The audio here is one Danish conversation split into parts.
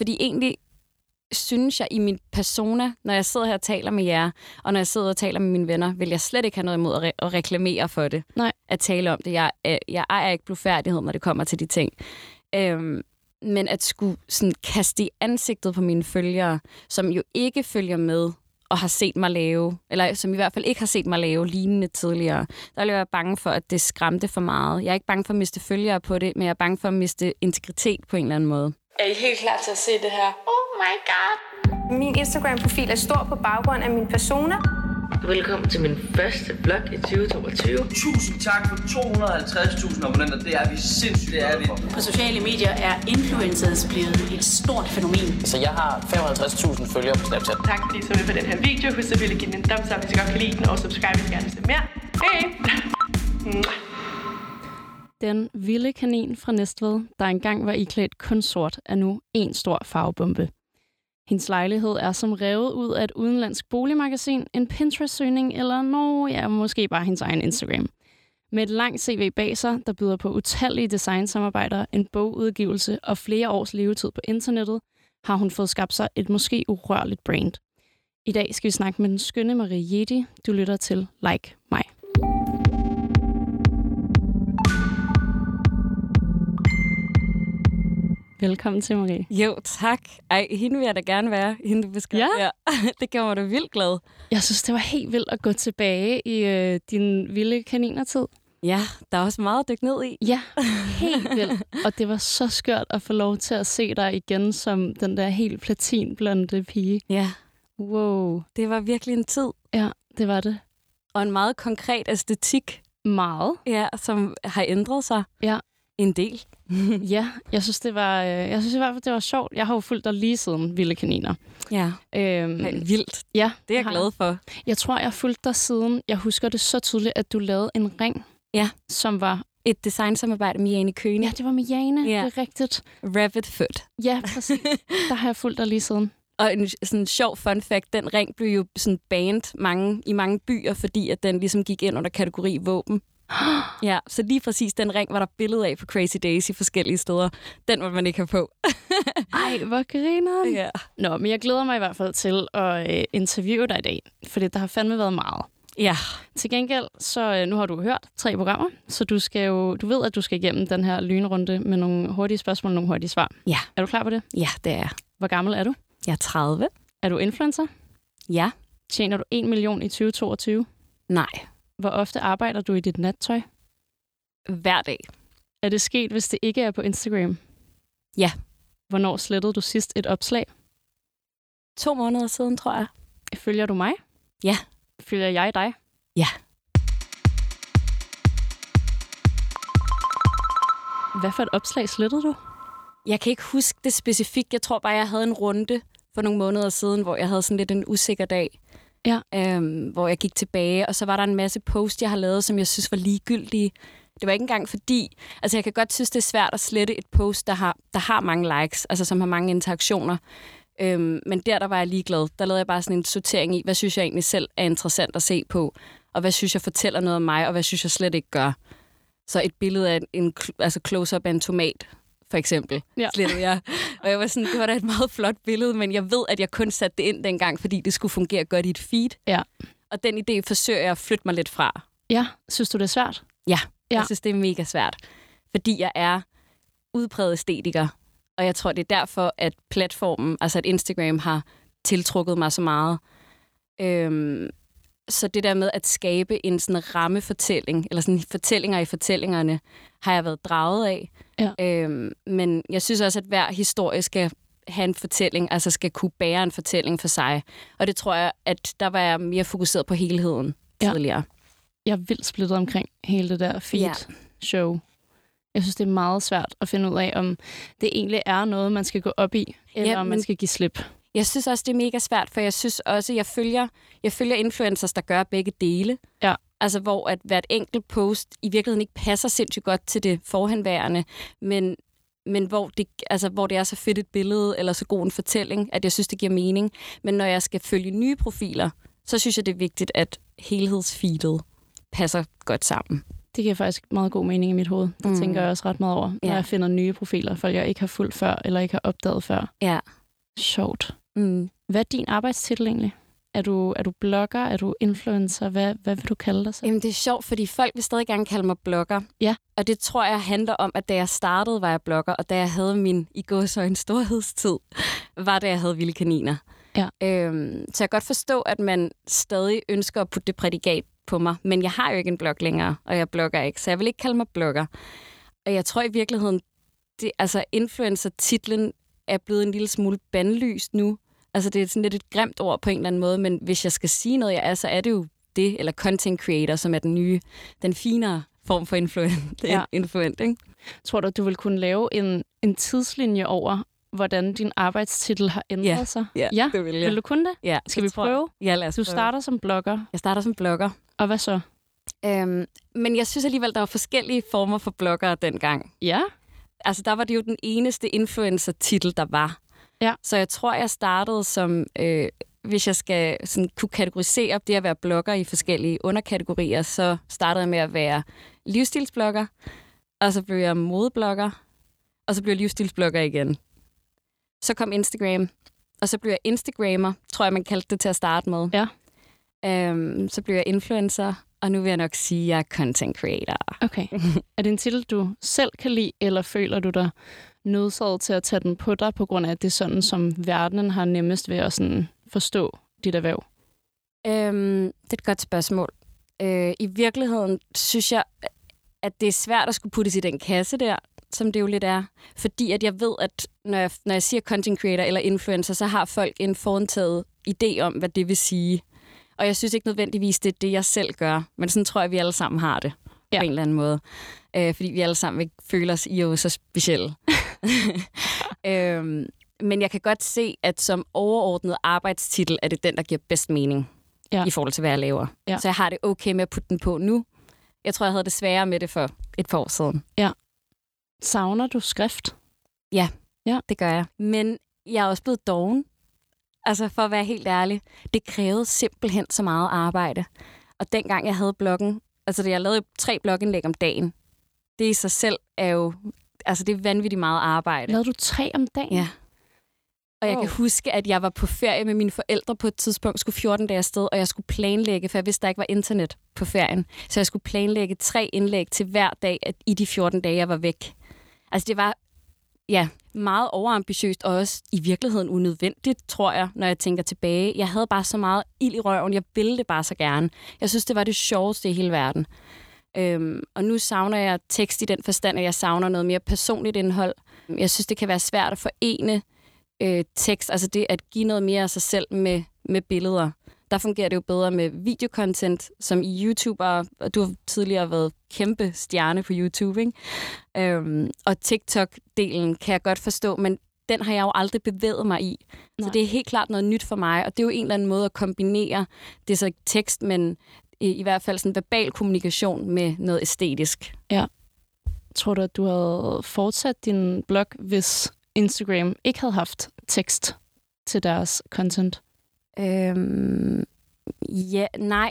fordi egentlig synes jeg i min persona, når jeg sidder her og taler med jer, og når jeg sidder og taler med mine venner, vil jeg slet ikke have noget imod at, re- at reklamere for det. Nej. At tale om det. Jeg, øh, jeg ejer ikke blufærdighed, når det kommer til de ting. Øhm, men at skulle sådan kaste i ansigtet på mine følgere, som jo ikke følger med og har set mig lave, eller som i hvert fald ikke har set mig lave lignende tidligere, der vil jeg bange for, at det skræmte for meget. Jeg er ikke bange for at miste følgere på det, men jeg er bange for at miste integritet på en eller anden måde. Er I helt klar til at se det her? Oh my god! Min Instagram-profil er stor på baggrund af min persona. Velkommen til min første vlog i 2022. Tusind tak for 250.000 abonnenter. Det er vi sindssygt, det er vi. På sociale medier er influencers blevet et stort fænomen. Så jeg har 55.000 følgere på Snapchat. Tak fordi I så med på den her video. Husk selvfølgelig at give den en thumbs up, hvis I godt kan lide den, og subscribe, hvis I gerne vil se mere. Hej! Den vilde kanin fra Næstved, der engang var iklædt kun sort, er nu en stor farvebombe. Hendes lejlighed er som revet ud af et udenlandsk boligmagasin, en Pinterest-søgning eller nå, ja, måske bare hendes egen Instagram. Med et langt CV bag sig, der byder på utallige designsamarbejder, en bogudgivelse og flere års levetid på internettet, har hun fået skabt sig et måske urørligt brand. I dag skal vi snakke med den skønne Marie Jedi. Du lytter til Like mig. Velkommen til, Marie. Jo, tak. Ej, hende vil jeg da gerne være, hende du beskrev. Ja? ja. det gør mig da vildt glad. Jeg synes, det var helt vildt at gå tilbage i øh, din vilde kaninertid. Ja, der er også meget at dykke ned i. Ja, helt vildt. Og det var så skørt at få lov til at se dig igen som den der helt platinblonde pige. Ja, Wow. det var virkelig en tid. Ja, det var det. Og en meget konkret æstetik, Meget. ja, som har ændret sig Ja. En del. Ja, jeg synes, det var, øh, jeg synes i hvert fald, det var sjovt. Jeg har jo fulgt dig lige siden Vilde Kaniner. Ja, Øhm, Ej, vildt. ja, Det er jeg glad for. Jeg tror, jeg har fulgt dig siden. Jeg husker det så tydeligt, at du lavede en ring. Ja. Som var... Et designsamarbejde med Jane Køne. Ja, det var med Jane. Ja. Det er rigtigt. Rabbit Foot. Ja, præcis. Der har jeg fulgt dig lige siden. Og en sådan sjov fun fact, den ring blev jo sådan banned mange, i mange byer, fordi at den ligesom gik ind under kategori våben. Ja, så lige præcis den ring var der billede af på Crazy Daisy forskellige steder. Den må man ikke have på. Ej, hvor griner ja. Nå, men jeg glæder mig i hvert fald til at øh, interviewe dig i dag, for der har fandme været meget. ja, Til gengæld, så øh, nu har du hørt tre programmer, så du skal jo, du ved, at du skal igennem den her lynrunde med nogle hurtige spørgsmål og nogle hurtige svar. Ja. Er du klar på det? ja, det er jeg. Hvor gammel er du? Jeg er 30. Er du influencer? Ja. Tjener du 1 million i 2022? Nej. Hvor ofte arbejder du i dit nattøj? Hver dag. Er det sket, hvis det ikke er på Instagram? Ja. Hvornår slettede du sidst et opslag? To måneder siden, tror jeg. Følger du mig? Ja. Følger jeg dig? Ja. Hvad for et opslag slettede du? Jeg kan ikke huske det specifikt. Jeg tror bare, jeg havde en runde for nogle måneder siden, hvor jeg havde sådan lidt en usikker dag. Ja. Øhm, hvor jeg gik tilbage, og så var der en masse post, jeg har lavet, som jeg synes var ligegyldige. Det var ikke engang fordi... Altså, jeg kan godt synes, det er svært at slette et post, der har, der har mange likes, altså som har mange interaktioner. Øhm, men der, der var jeg ligeglad. Der lavede jeg bare sådan en sortering i, hvad synes jeg egentlig selv er interessant at se på, og hvad synes jeg fortæller noget om mig, og hvad synes jeg slet ikke gør. Så et billede af en, altså close-up af en tomat, for eksempel, Ja. slettede jeg. Og jeg var sådan, det var da et meget flot billede, men jeg ved, at jeg kun satte det ind dengang, fordi det skulle fungere godt i et feed. Ja. Og den idé forsøger jeg at flytte mig lidt fra. Ja, synes du, det er svært? Ja, Ja. jeg synes, det er mega svært. Fordi jeg er udpræget æstetiker. Og jeg tror, det er derfor, at platformen, altså at Instagram har tiltrukket mig så meget. Øhm, så det der med at skabe en sådan rammefortælling, eller sådan fortællinger i fortællingerne, har jeg været draget af. Ja. Øhm, men jeg synes også, at hver historie skal have en fortælling, altså skal kunne bære en fortælling for sig. Og det tror jeg, at der var jeg mere fokuseret på helheden Ja. tidligere. Jeg er vildt splittet omkring hele det der feed-show. Jeg synes, det er meget svært at finde ud af, om det egentlig er noget, man skal gå op i, eller Ja, om man skal give slip. Jeg synes også, det er mega svært, for jeg synes også, jeg følger, jeg følger influencers, der gør begge dele. Ja. Altså, hvor at hvert enkelt post i virkeligheden ikke passer sindssygt godt til det forhenværende, men, men hvor, det, altså, hvor det er så fedt et billede, eller så god en fortælling, at jeg synes, det giver mening. Men når jeg skal følge nye profiler, så synes jeg, det er vigtigt, at helhedsfeedet passer godt sammen. Det giver faktisk meget god mening i mit hoved. Det Mm. tænker jeg også ret meget over, når Ja. jeg finder nye profiler, folk jeg ikke har fulgt før, eller ikke har opdaget før. Ja. Sjovt. Mm. Hvad er din arbejdstitel egentlig? Er du, er du blogger? Er du influencer? Hvad, hvad vil du kalde dig så? Jamen, det er sjovt, fordi folk vil stadig gerne kalde mig blogger. Ja. Og det tror jeg handler om, at da jeg startede, var jeg blogger, og da jeg havde min i gåsøjne storhedstid, var da jeg havde vilde kaniner. Ja. Øhm, så jeg kan godt forstå, at man stadig ønsker at putte det prædikat på mig, men jeg har jo ikke en blog længere, og jeg blogger ikke, så jeg vil ikke kalde mig blogger. Og jeg tror i virkeligheden, det, altså influencer-titlen er blevet en lille smule bandlyst nu. Altså det er sådan lidt et grimt ord på en eller anden måde, men hvis jeg skal sige noget, jeg er, så er det jo det, eller content creator, som er den nye, den finere form for influent, Ja. influent ikke? Tror du, du vil kunne lave en, en tidslinje over, hvordan din arbejdstitel har ændret Ja. sig? Ja, ja. det vil jeg. Vil du kunne det? Ja, Skal vi jeg. prøve? Ja, lad os Du prøve. starter som blogger, Jeg starter som blogger. og hvad så? Øhm, men jeg synes alligevel, der var forskellige former for bloggere dengang. Ja. Altså, der var det jo den eneste influencer-titel, der var. Ja. Så jeg tror, jeg startede som, øh, hvis jeg skal sådan, kunne kategorisere det at være blogger i forskellige underkategorier, så startede jeg med at være livsstilsblogger, og så blev jeg modeblogger, og så blev jeg livsstilsblogger igen. Så kom Instagram, og så blev jeg Instagrammer, tror jeg, man kaldte det til at starte med. Ja. Øhm, så blev jeg influencer, og nu vil jeg nok sige, at jeg er content creator. Okay. er det en titel, du selv kan lide, eller føler du dig nødsaget til at tage den på dig, på grund af, at det er sådan, som verdenen har nemmest ved at sådan forstå dit erhverv? Øhm, det er et godt spørgsmål. Øh, I virkeligheden synes jeg, at det er svært at skulle puttes i den kasse der, som det jo lidt er. Fordi at jeg ved, at når jeg, når jeg siger content creator eller influencer, så har folk en foretaget idé om, hvad det vil sige. Og jeg synes ikke nødvendigvis, det er det, jeg selv gør. Men sådan tror jeg, vi alle sammen har det ja. Ja. på en eller anden måde. Øh, fordi vi alle sammen ikke føler os i så specielle. øhm, men jeg kan godt se, at som overordnet arbejdstitel, er det den, der giver bedst mening Ja. i forhold til, hvad jeg laver. Ja. Så jeg har det okay med at putte den på nu. Jeg tror, jeg havde det sværere med det for et par år siden. Savner du skrift? Det gør jeg. Men jeg er også blevet doven. Altså, for at være helt ærlig. Det krævede simpelthen så meget arbejde. Og dengang jeg havde bloggen, altså jeg lavede tre blogindlæg om dagen. Det i sig selv er jo, altså det er vanvittigt meget arbejde. Lavede du tre om dagen? Ja. Og jeg kan huske, at jeg var på ferie med mine forældre på et tidspunkt, skulle 14 dage afsted, og jeg skulle planlægge, for jeg vidste, der ikke var internet på ferien. Så jeg skulle planlægge tre indlæg til hver dag at i de 14 dage, jeg var væk. Altså det var ja, meget overambitiøst, og også i virkeligheden unødvendigt, tror jeg, når jeg tænker tilbage. Jeg havde bare så meget ild i røven. Jeg ville det bare så gerne. Jeg synes, det var det sjoveste i hele verden. Øhm, og nu savner jeg tekst i den forstand, at jeg savner noget mere personligt indhold. Jeg synes, det kan være svært at forene øh, tekst, altså det at give noget mere af sig selv med, med billeder. Der fungerer det jo bedre med videocontent, som i YouTube, og du har tidligere været kæmpe stjerne på YouTube, ikke? Øhm, og TikTok-delen kan jeg godt forstå, men den har jeg jo aldrig bevæget mig i. Nej. Så det er helt klart noget nyt for mig, og det er jo en eller anden måde at kombinere, det så tekst, men i, i hvert fald sådan verbal kommunikation med noget æstetisk. Tror du, at du havde fortsat din blog, hvis Instagram ikke havde haft tekst til deres content? Øhm, ja, nej.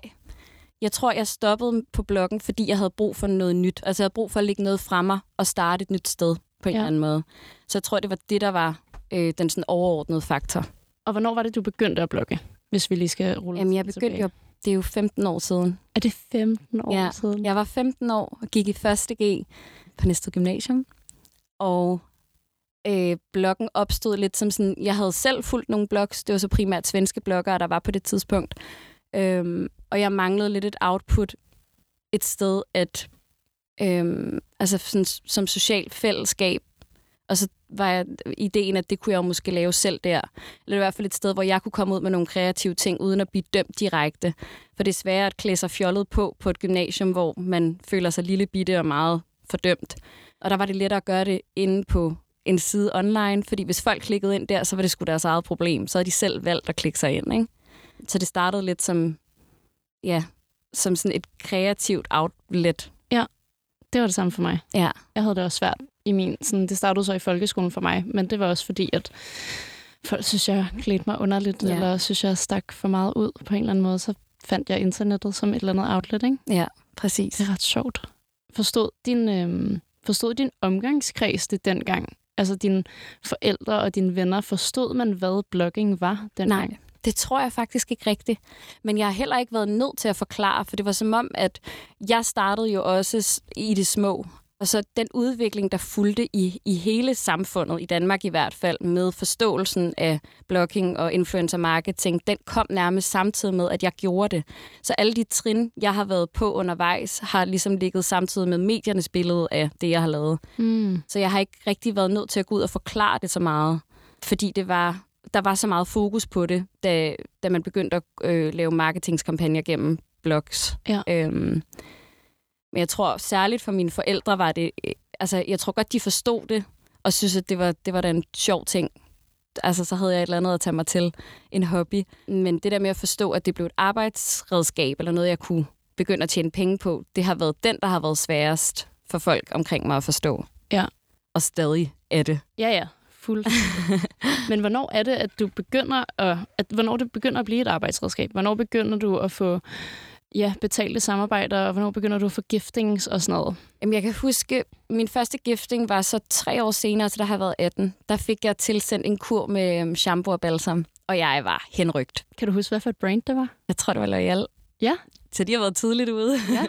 Jeg tror, jeg stoppede på bloggen, fordi jeg havde brug for noget nyt. Altså, jeg havde brug for at lægge noget fra mig og starte et nyt sted på en Ja. eller anden måde. Så jeg tror, det var det, der var øh, den sådan overordnede faktor. Og hvornår var det, du begyndte at blogge? Hvis vi lige skal rulle Jamen, jeg begyndte jo, det er jo 15 år siden. Er det 15 år Ja, siden? Jeg var 15 år og gik i 1. G på Næstved Gymnasium. Og øh, bloggen opstod lidt som sådan... Jeg havde selv fulgt nogle blogs. Det var så primært svenske bloggere, der var på det tidspunkt. Øhm, og jeg manglede lidt et output et sted, at øhm, altså sådan, som social fællesskab. Og så var jeg, ideen, at det kunne jeg jo måske lave selv der. Eller i hvert fald et sted, hvor jeg kunne komme ud med nogle kreative ting, uden at blive dømt direkte. For det er svært at klæde sig fjollet på på et gymnasium, hvor man føler sig lille bitte og meget fordømt. Og der var det lettere at gøre det inde på en side online, fordi hvis folk klikkede ind der, så var det sgu deres eget problem. Så havde de selv valgt at klikke sig ind, ikke? Så det startede lidt som, ja, som sådan et kreativt outlet. Det var det samme for mig. Ja. Jeg havde det også svært i min... Sådan, det startede så i folkeskolen for mig, men det var også fordi, at folk synes, jeg klædte mig underligt, Ja. ja. eller synes, jeg stak for meget ud på en eller anden måde. Så fandt jeg internettet som et eller andet outlet, ikke? Ja, præcis. Det er ret sjovt. forstod din, øh, forstod din omgangskreds det dengang? Altså dine forældre og dine venner, forstod man, hvad blogging var dengang? Nej, det tror jeg faktisk ikke rigtigt. Men jeg har heller ikke været nødt til at forklare, for det var som om, at jeg startede jo også i det små. Og så den udvikling, der fulgte i, i hele samfundet, i Danmark i hvert fald, med forståelsen af blogging og influencer marketing, den kom nærmest samtidig med, at jeg gjorde det. Så alle de trin, jeg har været på undervejs, har ligesom ligget samtidig med mediernes billede af det, jeg har lavet. Mm. Så jeg har ikke rigtig været nødt til at gå ud og forklare det så meget, fordi det var, der var så meget fokus på det, da, da man begyndte at øh, lave marketingskampagner gennem blogs. Ja. Øhm, men jeg tror særligt for mine forældre var det, øh, altså jeg tror godt, de forstod det, og synes, at det var, det var da en sjov ting. Altså, så havde jeg et eller andet at tage mig til, en hobby. Men det der med at forstå, at det blev et arbejdsredskab, eller noget, jeg kunne begynde at tjene penge på, det har været den, der har været sværest for folk omkring mig at forstå. Ja. Og stadig er det. Ja, ja. Fuldt. Men hvornår er det, at du begynder at, at, hvornår det begynder at blive et arbejdsredskab? Hvornår begynder du at få ja, betalte samarbejder, og hvornår begynder du at få giftings og sådan noget? Jamen, jeg kan huske, min første gifting var så tre år senere, så der har været 18. Der fik jeg tilsendt en kur med um, shampoo og balsam, og jeg var henrygt. Kan du huske, hvad for et brand det var? Jeg tror, det var L'Oreal. Ja. Så de har været tidligt ude. Ja.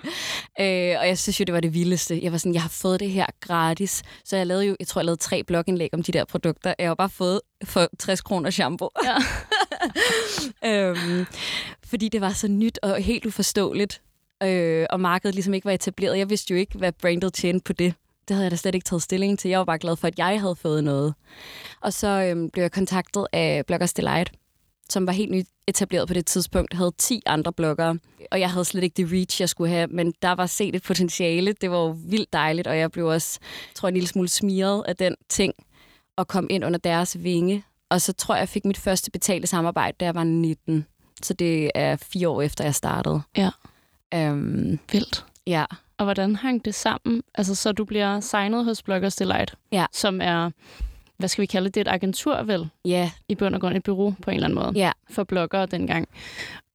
øh, og jeg synes jo, det var det vildeste. Jeg var sådan, jeg har fået det her gratis. Så jeg lavede jo, jeg tror, jeg lavede tre blogindlæg om de der produkter. Jeg har bare fået for 60 kroner shampoo. Ja. øhm, fordi det var så nyt og helt uforståeligt. Øh, og markedet ligesom ikke var etableret. Jeg vidste jo ikke, hvad brandet tjente på det. Det havde jeg da slet ikke taget stilling til. Jeg var bare glad for, at jeg havde fået noget. Og så øh, blev jeg kontaktet af Bloggers Delight, som var helt nyt etableret på det tidspunkt, havde 10 andre bloggere, og jeg havde slet ikke det reach, jeg skulle have, men der var set et potentiale. Det var jo vildt dejligt, og jeg blev også, tror jeg, en lille smule smiret af den ting, og kom ind under deres vinge. Og så tror jeg, jeg fik mit første betalte samarbejde, da jeg var 19. Så det er fire år efter, jeg startede. Ja. Øhm, Vildt. ja. Og hvordan hang det sammen? Altså, så du bliver signet hos Bloggers Delight, Ja. som er, hvad skal vi kalde det, det er et agentur vel? Ja, I bund og grund et bureau på en eller anden måde. ja, For bloggere dengang.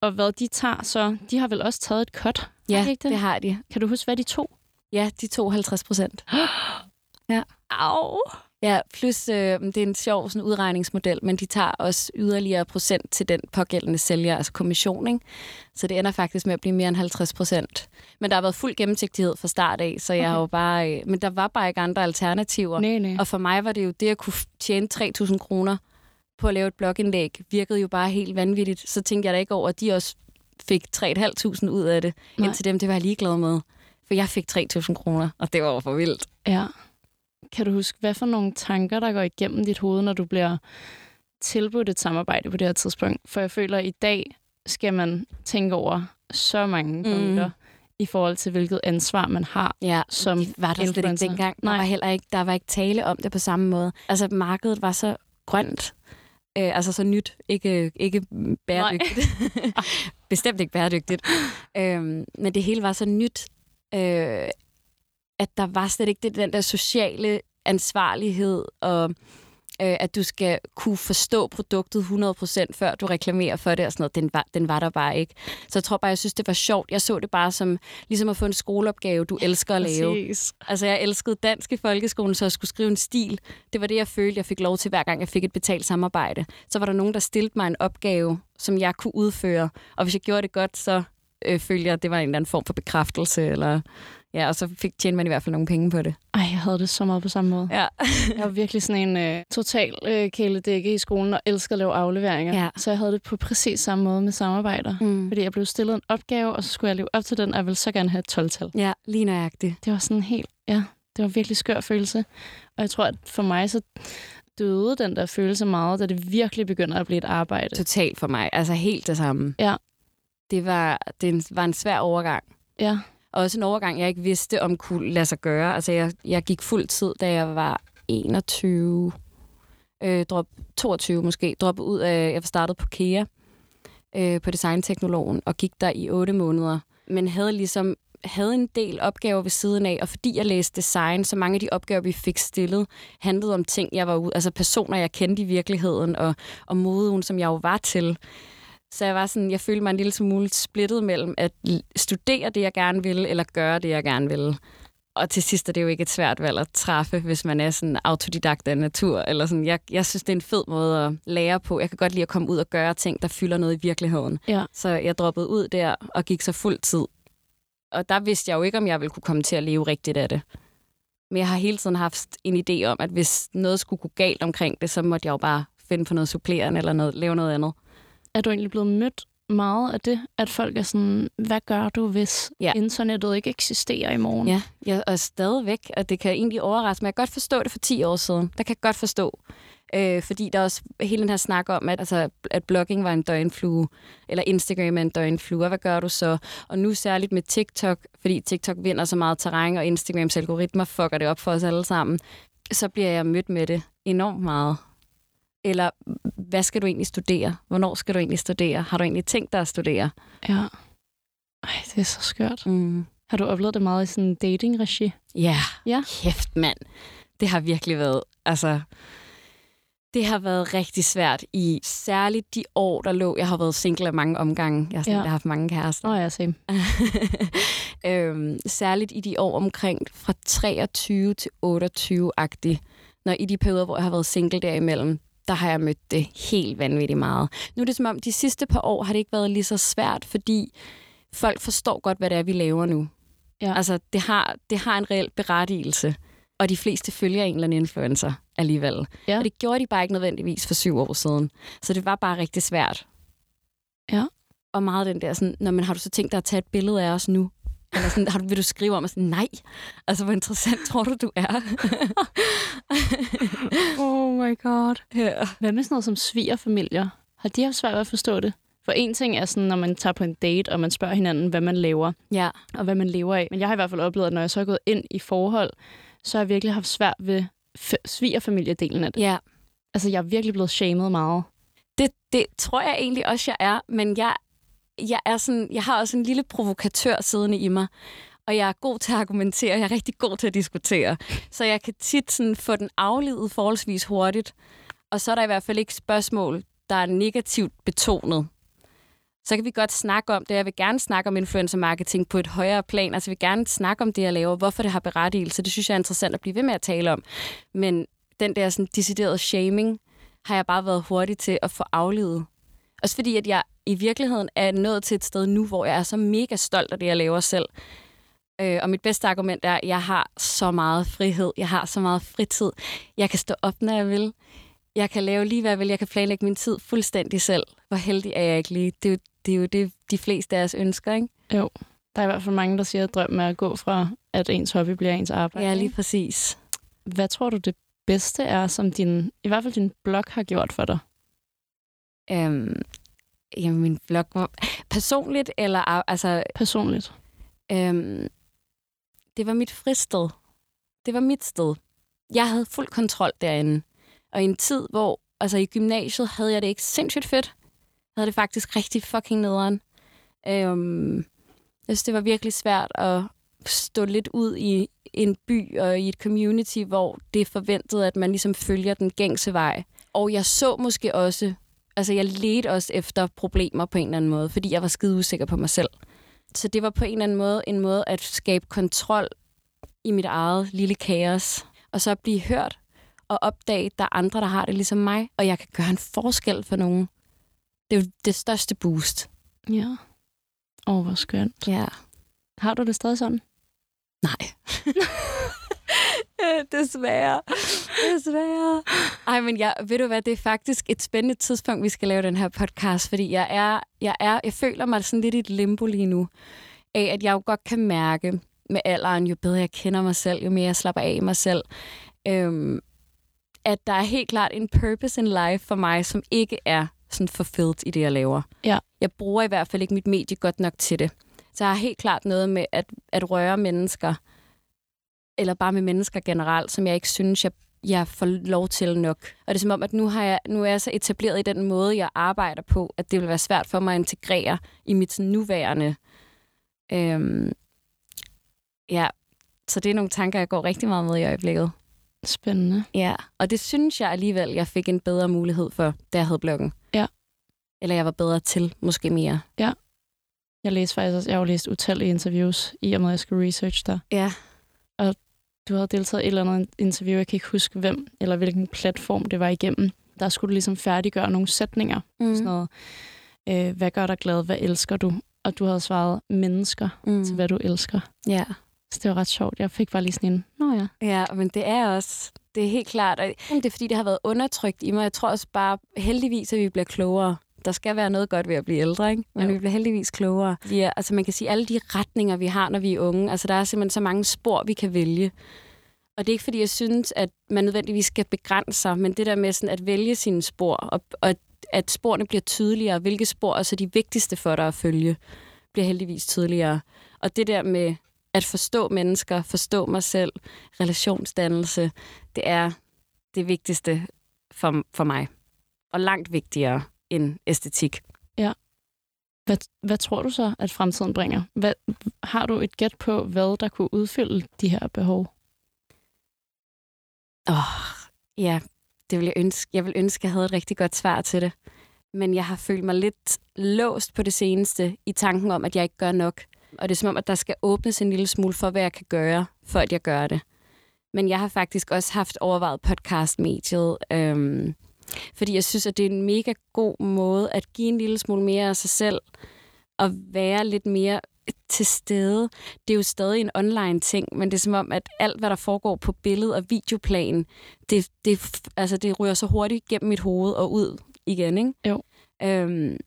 Og hvad de tager så, de har vel også taget et cut? ja Har de ikke det? det har de. Kan du huske, hvad de tog? Ja, de tog 50 procent. ja. Au! Ja, plus øh, det er en sjov sådan, udregningsmodel, men de tager også yderligere procent til den pågældende sælger, altså kommission. Ikke? Så det ender faktisk med at blive mere end 50 procent. Men der har været fuld gennemsigtighed fra start af, så jeg Okay. har jo bare... Øh, men der var bare ikke andre alternativer. Nej, nej. Og for mig var det jo det at kunne tjene 3.000 kroner på at lave et blogindlæg, virkede jo bare helt vanvittigt. Så tænkte jeg da ikke over, at de også fik 3.500 ud af det. Nej. Indtil dem, det var jeg ligeglad med. For jeg fik 3.000 kroner, og det var jo for vildt. Ja. Kan du huske, hvad for nogle tanker, der går igennem dit hoved, når du bliver tilbudt et samarbejde på det her tidspunkt? For jeg føler, at i dag skal man tænke over så mange Mm. punkter i forhold til, hvilket ansvar man har Ja, som det var der slet ikke influencer. dengang. Der Nej. var heller ikke, der var ikke tale om det på samme måde. Altså, markedet var så grønt. Øh, altså så nyt, ikke, ikke bæredygtigt. Bestemt ikke bæredygtigt. øhm, men det hele var så nyt, øh, at der var slet ikke det, den der sociale ansvarlighed, og øh, at du skal kunne forstå produktet 100% før du reklamerer for det og sådan noget. Den var, den var der bare ikke. Så jeg tror bare, jeg synes, det var sjovt. Jeg så det bare som ligesom at få en skoleopgave, du elsker at lave. Præcis. Altså, jeg elskede dansk i folkeskolen, så jeg skulle skrive en stil. Det var det, jeg følte, jeg fik lov til, hver gang jeg fik et betalt samarbejde. Så var der nogen, der stillede mig en opgave, som jeg kunne udføre. Og hvis jeg gjorde det godt, så øh, følte jeg, at det var en eller anden form for bekræftelse. Eller, ja, og så fik tjente man i hvert fald nogle penge på det. Ej, jeg havde det så meget på samme måde. Ja. Jeg var virkelig sådan en øh, total øh, kæledække i skolen og elskede at lave afleveringer. Ja. Så jeg havde det på præcis samme måde med samarbejder. Mm. Fordi jeg blev stillet en opgave, og så skulle jeg leve op til den, og jeg ville så gerne have et 12-tal. Ja, lige nøjagtigt. Det var sådan helt, ja, det var en virkelig skør følelse. Og jeg tror, at for mig så døde den der følelse meget, da det virkelig begynder at blive et arbejde. Totalt for mig. Altså helt det samme. Ja. Det var, det var en svær overgang. Ja, også en overgang, jeg ikke vidste, om kunne lade sig gøre. Altså, jeg, jeg gik fuld tid, da jeg var 21, øh, drop, 22 måske, droppede ud af, jeg var startet på KEA, øh, på designteknologen, og gik der i 8 måneder. Men havde ligesom havde en del opgaver ved siden af, og fordi jeg læste design, så mange af de opgaver, vi fik stillet, handlede om ting, jeg var ude, altså personer, jeg kendte i virkeligheden, og, og moden, som jeg jo var til. Så jeg var sådan, jeg følte mig en lille smule splittet mellem at studere det, jeg gerne ville, eller gøre det, jeg gerne ville. og til sidst er det jo ikke et svært valg at træffe, hvis man er sådan autodidakt af natur. Eller sådan. Jeg, jeg synes, det er en fed måde at lære på. Jeg kan godt lide at komme ud og gøre ting, der fylder noget i virkeligheden. Ja. Så jeg droppede ud der og gik så fuld tid. Og der vidste jeg jo ikke, om jeg ville kunne komme til at leve rigtigt af det. Men jeg har hele tiden haft en idé om, at hvis noget skulle gå galt omkring det, så måtte jeg jo bare finde på noget supplerende eller noget, lave noget andet. Er du egentlig blevet mødt meget af det, at folk er sådan, hvad gør du, hvis Ja. internettet ikke eksisterer i morgen? Ja, jeg er stadigvæk, og det kan egentlig overraske mig. Jeg kan godt forstå det for 10 år siden. Der kan jeg godt forstå. Øh, fordi der er også hele den her snak om, at, altså, at blogging var en døgnflue, eller Instagram er en døgnflue, og hvad gør du så? Og nu særligt med TikTok, fordi TikTok vinder så meget terræn, og Instagrams algoritmer fucker det op for os alle sammen, så bliver jeg mødt med det enormt meget. Eller, hvad skal du egentlig studere? Hvornår skal du egentlig studere? Har du egentlig tænkt dig at studere? ja. Ej, det er så skørt. Mm. Har du oplevet det meget i sådan en dating-regi? Ja, Ja. kæft mand. Det har virkelig været, altså, det har været rigtig svært i særligt de år, der lå. Jeg har været single af mange omgange. Jeg har, sådan, Ja. jeg har haft mange kærester. Nå ja, same. øhm, særligt i de år omkring fra 23 til 28-agtig. Når i de perioder, hvor jeg har været single derimellem, der har jeg mødt det helt vanvittigt meget. Nu er det som om, de sidste par år har det ikke været lige så svært, fordi folk forstår godt, hvad det er, vi laver nu. Ja. Altså, det har, det har en reel berettigelse, og de fleste følger en eller anden influencer alligevel. Ja. Og det gjorde de bare ikke nødvendigvis for syv år siden. Så det var bare rigtig svært. Ja. Og meget den der sådan, når man har du så tænkt dig at tage et billede af os nu? Eller sådan, har du, vil du skrive om os? Nej. Altså, hvor interessant tror du, du er? Oh my god. ja. Hvad med sådan noget som svigerfamilier? Har de haft svært ved at forstå det? For en ting er sådan, når man tager på en date, og man spørger hinanden, hvad man laver, ja. og hvad man lever af. Men jeg har i hvert fald oplevet, at når jeg så er gået ind i forhold, så har jeg virkelig haft svært ved svigerfamiliedelen af det. Ja. Altså, jeg er virkelig blevet shamed meget. Det, det tror jeg egentlig også, jeg er, men jeg, jeg, er sådan, jeg har også en lille provokatør siddende i mig, og jeg er god til at argumentere, jeg er rigtig god til at diskutere. Så jeg kan tit sådan få den afledet forholdsvis hurtigt, og så er der i hvert fald ikke spørgsmål, der er negativt betonet. Så kan vi godt snakke om det. Jeg vil gerne snakke om influencer marketing på et højere plan. Altså, jeg vil gerne snakke om det, jeg laver, hvorfor det har berettigelse. Det synes jeg er interessant at blive ved med at tale om. Men den der sådan deciderede shaming, har jeg bare været hurtig til at få afledet. Også fordi, at jeg i virkeligheden er nået til et sted nu, hvor jeg er så mega stolt af det, jeg laver selv. Øh, og mit bedste argument er, at jeg har så meget frihed. Jeg har så meget fritid. Jeg kan stå op, når jeg vil. Jeg kan lave lige, hvad jeg vil. Jeg kan planlægge min tid fuldstændig selv. Hvor heldig er jeg ikke lige? Det er jo det, er jo det de fleste af os ønsker, ikke? Jo. Der er i hvert fald mange, der siger, at drømmen er at gå fra, at ens hobby bliver ens arbejde. Ja, lige præcis. Hvad tror du, det bedste er, som din, i hvert fald din blog har gjort for dig? Øhm, jamen, min blog var... Personligt, eller altså, Personligt. Øhm, det var mit fristed. Det var mit sted. Jeg havde fuld kontrol derinde. Og i en tid, hvor altså i gymnasiet havde jeg det ikke sindssygt fedt. Jeg havde det faktisk rigtig fucking nederen. Øhm, jeg synes, det var virkelig svært at stå lidt ud i en by og i et community, hvor det er forventet, at man ligesom følger den gængse vej. Og jeg så måske også, altså jeg ledte også efter problemer på en eller anden måde, fordi jeg var skide usikker på mig selv. Så det var på en eller anden måde en måde at skabe kontrol i mit eget lille kaos. Og så blive hørt og opdage, at der er andre, der har det ligesom mig, og jeg kan gøre en forskel for nogen. Det er jo det største boost. Ja. Åh, oh, hvor skønt. Ja. Har du det stadig sådan? Nej. Desværre. Desværre. Ej, men jeg, ved du hvad, det er faktisk et spændende tidspunkt, vi skal lave den her podcast, fordi jeg er, jeg er, jeg føler mig sådan lidt i et limbo lige nu, af at jeg jo godt kan mærke med alderen, jo bedre jeg kender mig selv, jo mere jeg slapper af i mig selv, øhm, at der er helt klart en purpose in life for mig, som ikke er sådan fulfilled i det, jeg laver. Ja. Jeg bruger i hvert fald ikke mit medie godt nok til det. Så jeg har helt klart noget med at, at røre mennesker, eller bare med mennesker generelt, som jeg ikke synes, jeg, jeg får lov til nok. Og det er som om, at nu, har jeg, nu er jeg så etableret i den måde, jeg arbejder på, at det vil være svært for mig at integrere i mit nuværende. Øhm, ja, så det er nogle tanker, jeg går rigtig meget med i øjeblikket. Spændende. Ja, og det synes jeg alligevel, jeg fik en bedre mulighed for, da jeg havde bloggen. Ja. Eller jeg var bedre til, måske mere. Jeg læste faktisk også, jeg har jo læst utallige interviews, i og med, at jeg skulle research dig. Ja. og du havde deltaget i et eller andet interview, jeg kan ikke huske hvem, eller hvilken platform det var igennem. Der skulle du ligesom færdiggøre nogle sætninger. Mm. Sådan noget, øh, hvad gør dig glad, hvad elsker du? Og du havde svaret mennesker mm. til, hvad du elsker. Ja. Så det var ret sjovt. Jeg fik bare lige sådan en, nå ja. Ja, men det er også, det er helt klart, og det er fordi, det har været undertrykt i mig. Jeg tror også bare, heldigvis, at vi bliver klogere. Der skal være noget godt ved at blive ældre, ikke? men jo. vi bliver heldigvis klogere. Vi er, altså man kan sige, alle de retninger, vi har, når vi er unge, altså der er simpelthen så mange spor, vi kan vælge. Og det er ikke, fordi jeg synes, at man nødvendigvis skal begrænse sig, men det der med sådan at vælge sine spor, og, og at sporene bliver tydeligere, hvilke spor er så de vigtigste for dig at følge, bliver heldigvis tydeligere. Og det der med at forstå mennesker, forstå mig selv, relationsdannelse, det er det vigtigste for, for mig. Og langt vigtigere end æstetik. Ja. Hvad, hvad tror du så, at fremtiden bringer? Hvad, har du et gæt på, hvad der kunne udfylde de her behov? Åh, oh, ja, det vil jeg ønske. Jeg vil ønske, at jeg havde et rigtig godt svar til det. Men jeg har følt mig lidt låst på det seneste i tanken om, at jeg ikke gør nok. Og det er som om, at der skal åbnes en lille smule for, hvad jeg kan gøre, for at jeg gør det. Men jeg har faktisk også haft overvejet podcastmediet, øhm, fordi jeg synes, at det er en mega god måde at give en lille smule mere af sig selv, og være lidt mere til stede. Det er jo stadig en online ting, men det er som om, at alt, hvad der foregår på billed- og videoplan, det, det, altså, det ryger så hurtigt gennem mit hoved og ud igen. Ikke? Jo. Øhm,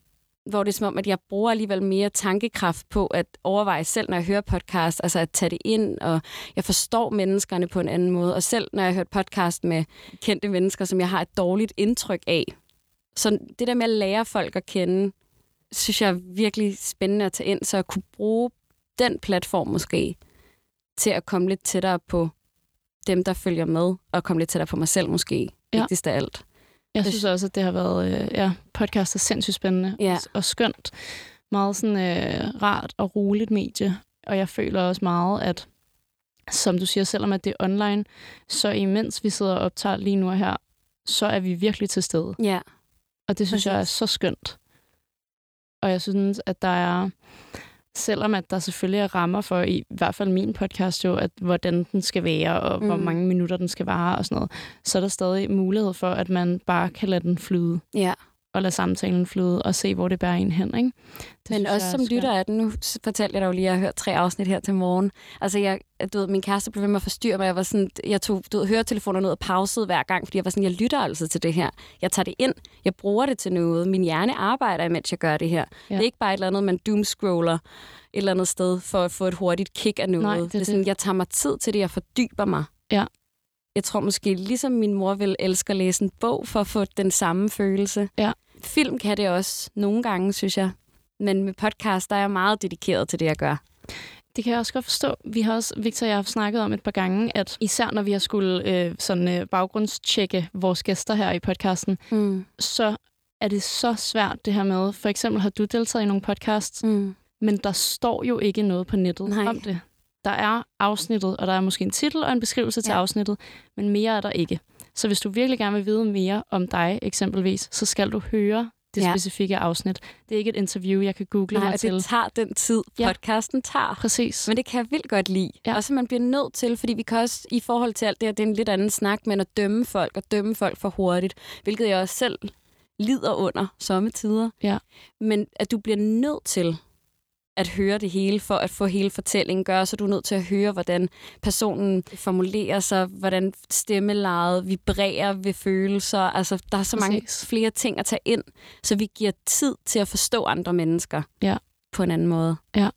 hvor det er som om, at jeg bruger alligevel mere tankekraft på at overveje selv, når jeg hører podcast, altså at tage det ind, og jeg forstår menneskerne på en anden måde. Og selv når jeg har hørt podcast med kendte mennesker, som jeg har et dårligt indtryk af. Så det der med at lære folk at kende, synes jeg er virkelig spændende at tage ind, så at kunne bruge den platform måske til at komme lidt tættere på dem, der følger med, og komme lidt tættere på mig selv måske, ja. vigtigst af alt. Jeg synes også, at det har været, øh, ja, podcast er sindssygt spændende ja. og, og skønt. Meget sådan øh, rart og roligt medie. Og jeg føler også meget, at som du siger, selvom at det er online, så imens vi sidder og optager lige nu og her, så er vi virkelig til stede. Ja. Og det synes Præcis. jeg er så skønt. Og jeg synes, at der er, selvom at der selvfølgelig er rammer for, i hvert fald min podcast jo, at hvordan den skal være, og mm. hvor mange minutter den skal vare og sådan noget, så er der stadig mulighed for, at man bare kan lade den flyde. Ja og lade samtalen flyde og se, hvor det bærer en hen. Ikke? Det Men også som lytter af den, nu fortalte jeg dig jo lige, at jeg har hørt tre afsnit her til morgen. Altså, jeg, du ved, min kæreste blev ved med at forstyrre mig. Jeg, var sådan, jeg tog du ved, høretelefonerne ud og pausede hver gang, fordi jeg var sådan, jeg lytter altså til det her. Jeg tager det ind. Jeg bruger det til noget. Min hjerne arbejder, imens jeg gør det her. Ja. Det er ikke bare et eller andet, man doomscroller et eller andet sted for at få et hurtigt kick af noget. Nej, det, det er sådan, det. jeg tager mig tid til det, jeg fordyber mig. Ja. Jeg tror måske, ligesom min mor vil elske at læse en bog for at få den samme følelse. Ja. Film kan det også nogle gange, synes jeg. Men med podcast, der er jeg meget dedikeret til det, jeg gør. Det kan jeg også godt forstå. Vi har også, Victor og jeg har snakket om et par gange, at især når vi har skulle øh, sådan, øh, baggrundstjekke vores gæster her i podcasten, mm. så er det så svært det her med, for eksempel har du deltaget i nogle podcasts, mm. men der står jo ikke noget på nettet Nej. om det. Der er afsnittet, og der er måske en titel og en beskrivelse til ja. afsnittet, men mere er der ikke. Så hvis du virkelig gerne vil vide mere om dig eksempelvis, så skal du høre det ja. specifikke afsnit. Det er ikke et interview, jeg kan google Nej, mig til. det tager den tid, podcasten ja. tager. Præcis. Men det kan jeg vildt godt lide. Ja. Og så man bliver nødt til, fordi vi kan også, i forhold til alt det her, det er en lidt anden snak, men at dømme folk, og dømme folk for hurtigt, hvilket jeg også selv lider under sommetider. Ja. Men at du bliver nødt til at høre det hele for at få hele fortællingen gør, så du er nødt til at høre, hvordan personen formulerer sig, hvordan stemmelejet vibrerer ved følelser. Altså, der er så mange Præcis. flere ting at tage ind, så vi giver tid til at forstå andre mennesker ja. på en anden måde. Ja,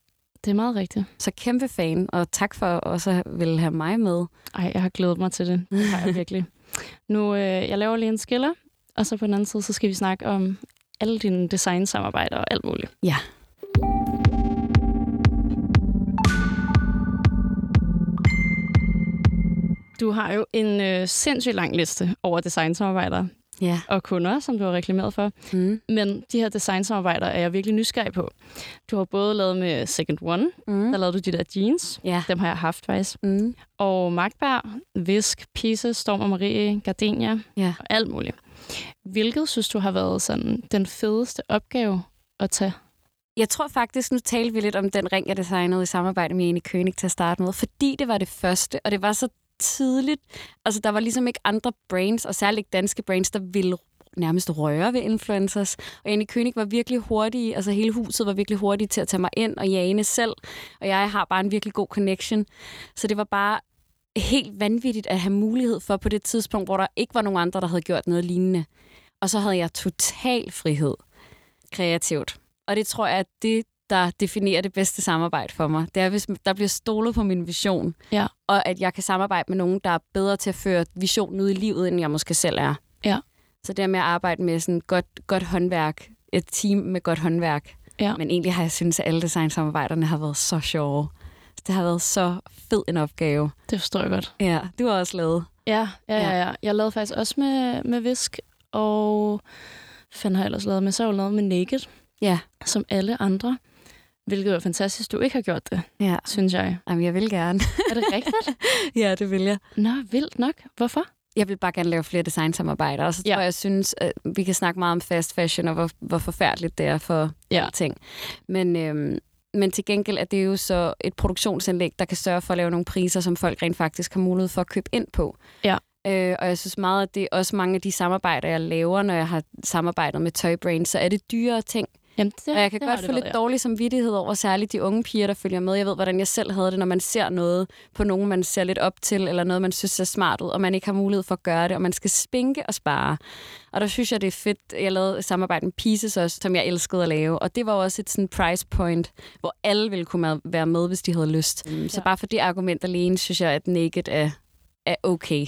det er meget rigtigt. Så kæmpe fan, og tak for også at ville have mig med. Ej, jeg har glædet mig til det. Det har jeg virkelig. Nu, øh, jeg laver lige en skiller, og så på den anden side, så skal vi snakke om alle dine designsamarbejder og alt muligt. Ja. Du har jo en øh, sindssygt lang liste over designsamarbejder ja. og kunder, som du har reklameret for. Mm. Men de her designsamarbejder er jeg virkelig nysgerrig på. Du har både lavet med Second One, mm. der lavede du de der jeans. Ja. Dem har jeg haft faktisk. Mm. Og Magtberg, Visk, Pise, Storm og Marie, Gardenia ja. og alt muligt. Hvilket synes du har været sådan den fedeste opgave at tage Jeg tror faktisk, nu talte vi lidt om den ring, jeg designede i samarbejde med Eni König til at starte med, fordi det var det første, og det var så tidligt. Altså, der var ligesom ikke andre brands, og særligt ikke danske brands, der ville nærmest røre ved influencers. Og Jane König var virkelig hurtig, altså hele huset var virkelig hurtigt til at tage mig ind, og Jane selv, og jeg har bare en virkelig god connection. Så det var bare helt vanvittigt at have mulighed for på det tidspunkt, hvor der ikke var nogen andre, der havde gjort noget lignende. Og så havde jeg total frihed kreativt. Og det tror jeg, at det, der definerer det bedste samarbejde for mig, det er, hvis der bliver stolet på min vision, Ja. og at jeg kan samarbejde med nogen, der er bedre til at føre visionen ud i livet, end jeg måske selv er. Ja. Så det med at arbejde med sådan godt, godt håndværk, et team med godt håndværk. Ja. Men egentlig har jeg syntes, at alle designsamarbejderne har været så sjove. Det har været så fed en opgave. Det forstår jeg godt. Ja, du har også lavet. Ja, ja, Ja. ja. Jeg lavede faktisk også med, med Visk, og fanden har jeg ellers lavet med? Så har jeg lavet med Naked, Ja. som alle andre. Hvilket var fantastisk, du ikke har gjort det, Ja. synes jeg. Jamen, jeg vil gerne. Er det rigtigt? ja, det vil jeg. Nå, vildt nok. Hvorfor? Jeg vil bare gerne lave flere designsamarbejder, og så Ja. tror jeg, jeg synes, at vi kan snakke meget om fast fashion, og hvor, hvor forfærdeligt det er for Ja. ting. Men, øhm, men til gengæld er det jo så et produktionsanlæg, der kan sørge for at lave nogle priser, som folk rent faktisk har mulighed for at købe ind på. Ja. Øh, og jeg synes meget, at det er også mange af de samarbejder, jeg laver, når jeg har samarbejdet med Toy Brain, så er det dyrere ting. Jamen, det, Og jeg kan det godt det få været, lidt dårlig samvittighed over særligt de unge piger, der følger med. Jeg ved, hvordan jeg selv havde det, når man ser noget på nogen, man ser lidt op til, eller noget, man synes ser smart ud, og man ikke har mulighed for at gøre det, og man skal spinke og spare. Og der synes jeg, det er fedt. Jeg lavede samarbejde med Pieces også, som jeg elskede at lave. Og det var også et sådan price point, hvor alle ville kunne være med, hvis de havde lyst. Ja. Så bare for det argument alene, synes jeg, at Naked er, er okay.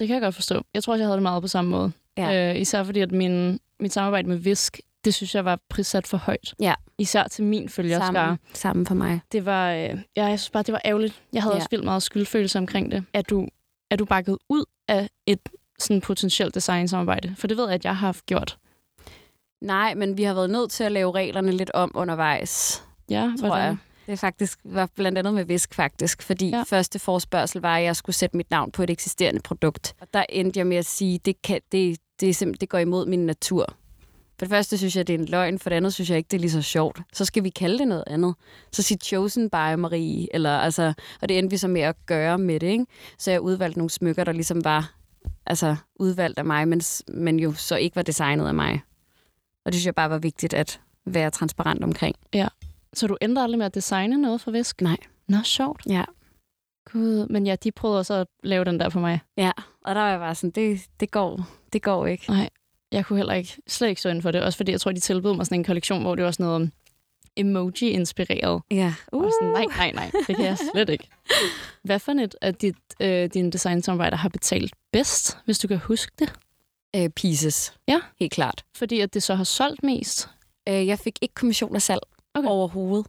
Det kan jeg godt forstå. Jeg tror også, jeg havde det meget på samme måde. Ja. Øh, især fordi, at min, mit samarbejde med Visk, det synes jeg var prissat for højt. Ja. Især til min følgerskare. Sammen, sammen for mig. Det var, øh, ja, jeg synes bare, det var ærgerligt. Jeg havde Ja. også vildt meget skyldfølelse omkring det. Er du, er du bakket ud af et sådan potentielt designsamarbejde? For det ved jeg, at jeg har haft gjort. Nej, men vi har været nødt til at lave reglerne lidt om undervejs. Ja, tror jeg. Det faktisk var blandt andet med Visk faktisk, fordi ja. Første forspørgsel var, at jeg skulle sætte mit navn på et eksisterende produkt. Og der endte jeg med at sige, det, kan, det, det, er det går imod min natur. For det første synes jeg, det er en løgn, for det andet synes jeg ikke, det er lige så sjovt. Så skal vi kalde det noget andet. Så sig Chosen by Marie, eller, altså, og det endte vi så med at gøre med det. Ikke? Så jeg udvalgte nogle smykker, der ligesom var altså, udvalgt af mig, men, men jo så ikke var designet af mig. Og det synes jeg bare var vigtigt at være transparent omkring. Så du endte aldrig med at designe noget for Visk? Nej. Nå, sjovt. Ja. Gud, men ja, de prøvede også at lave den der på mig. Ja, og der var jeg bare sådan, det, det, går, det går ikke. Nej, jeg kunne heller ikke, slet ikke stå inden for det. Også fordi jeg tror, de tilbød mig sådan en kollektion, hvor det var sådan noget emoji-inspireret. Ja. Uh. Og sådan, nej, nej, nej, det kan jeg slet ikke. Hvad for et af dit, øh, dine designsamarbejder har betalt bedst, hvis du kan huske det? Øh, pieces. Ja. Helt klart. Fordi at det så har solgt mest? Øh, jeg fik ikke kommission af salg Okay. overhovedet.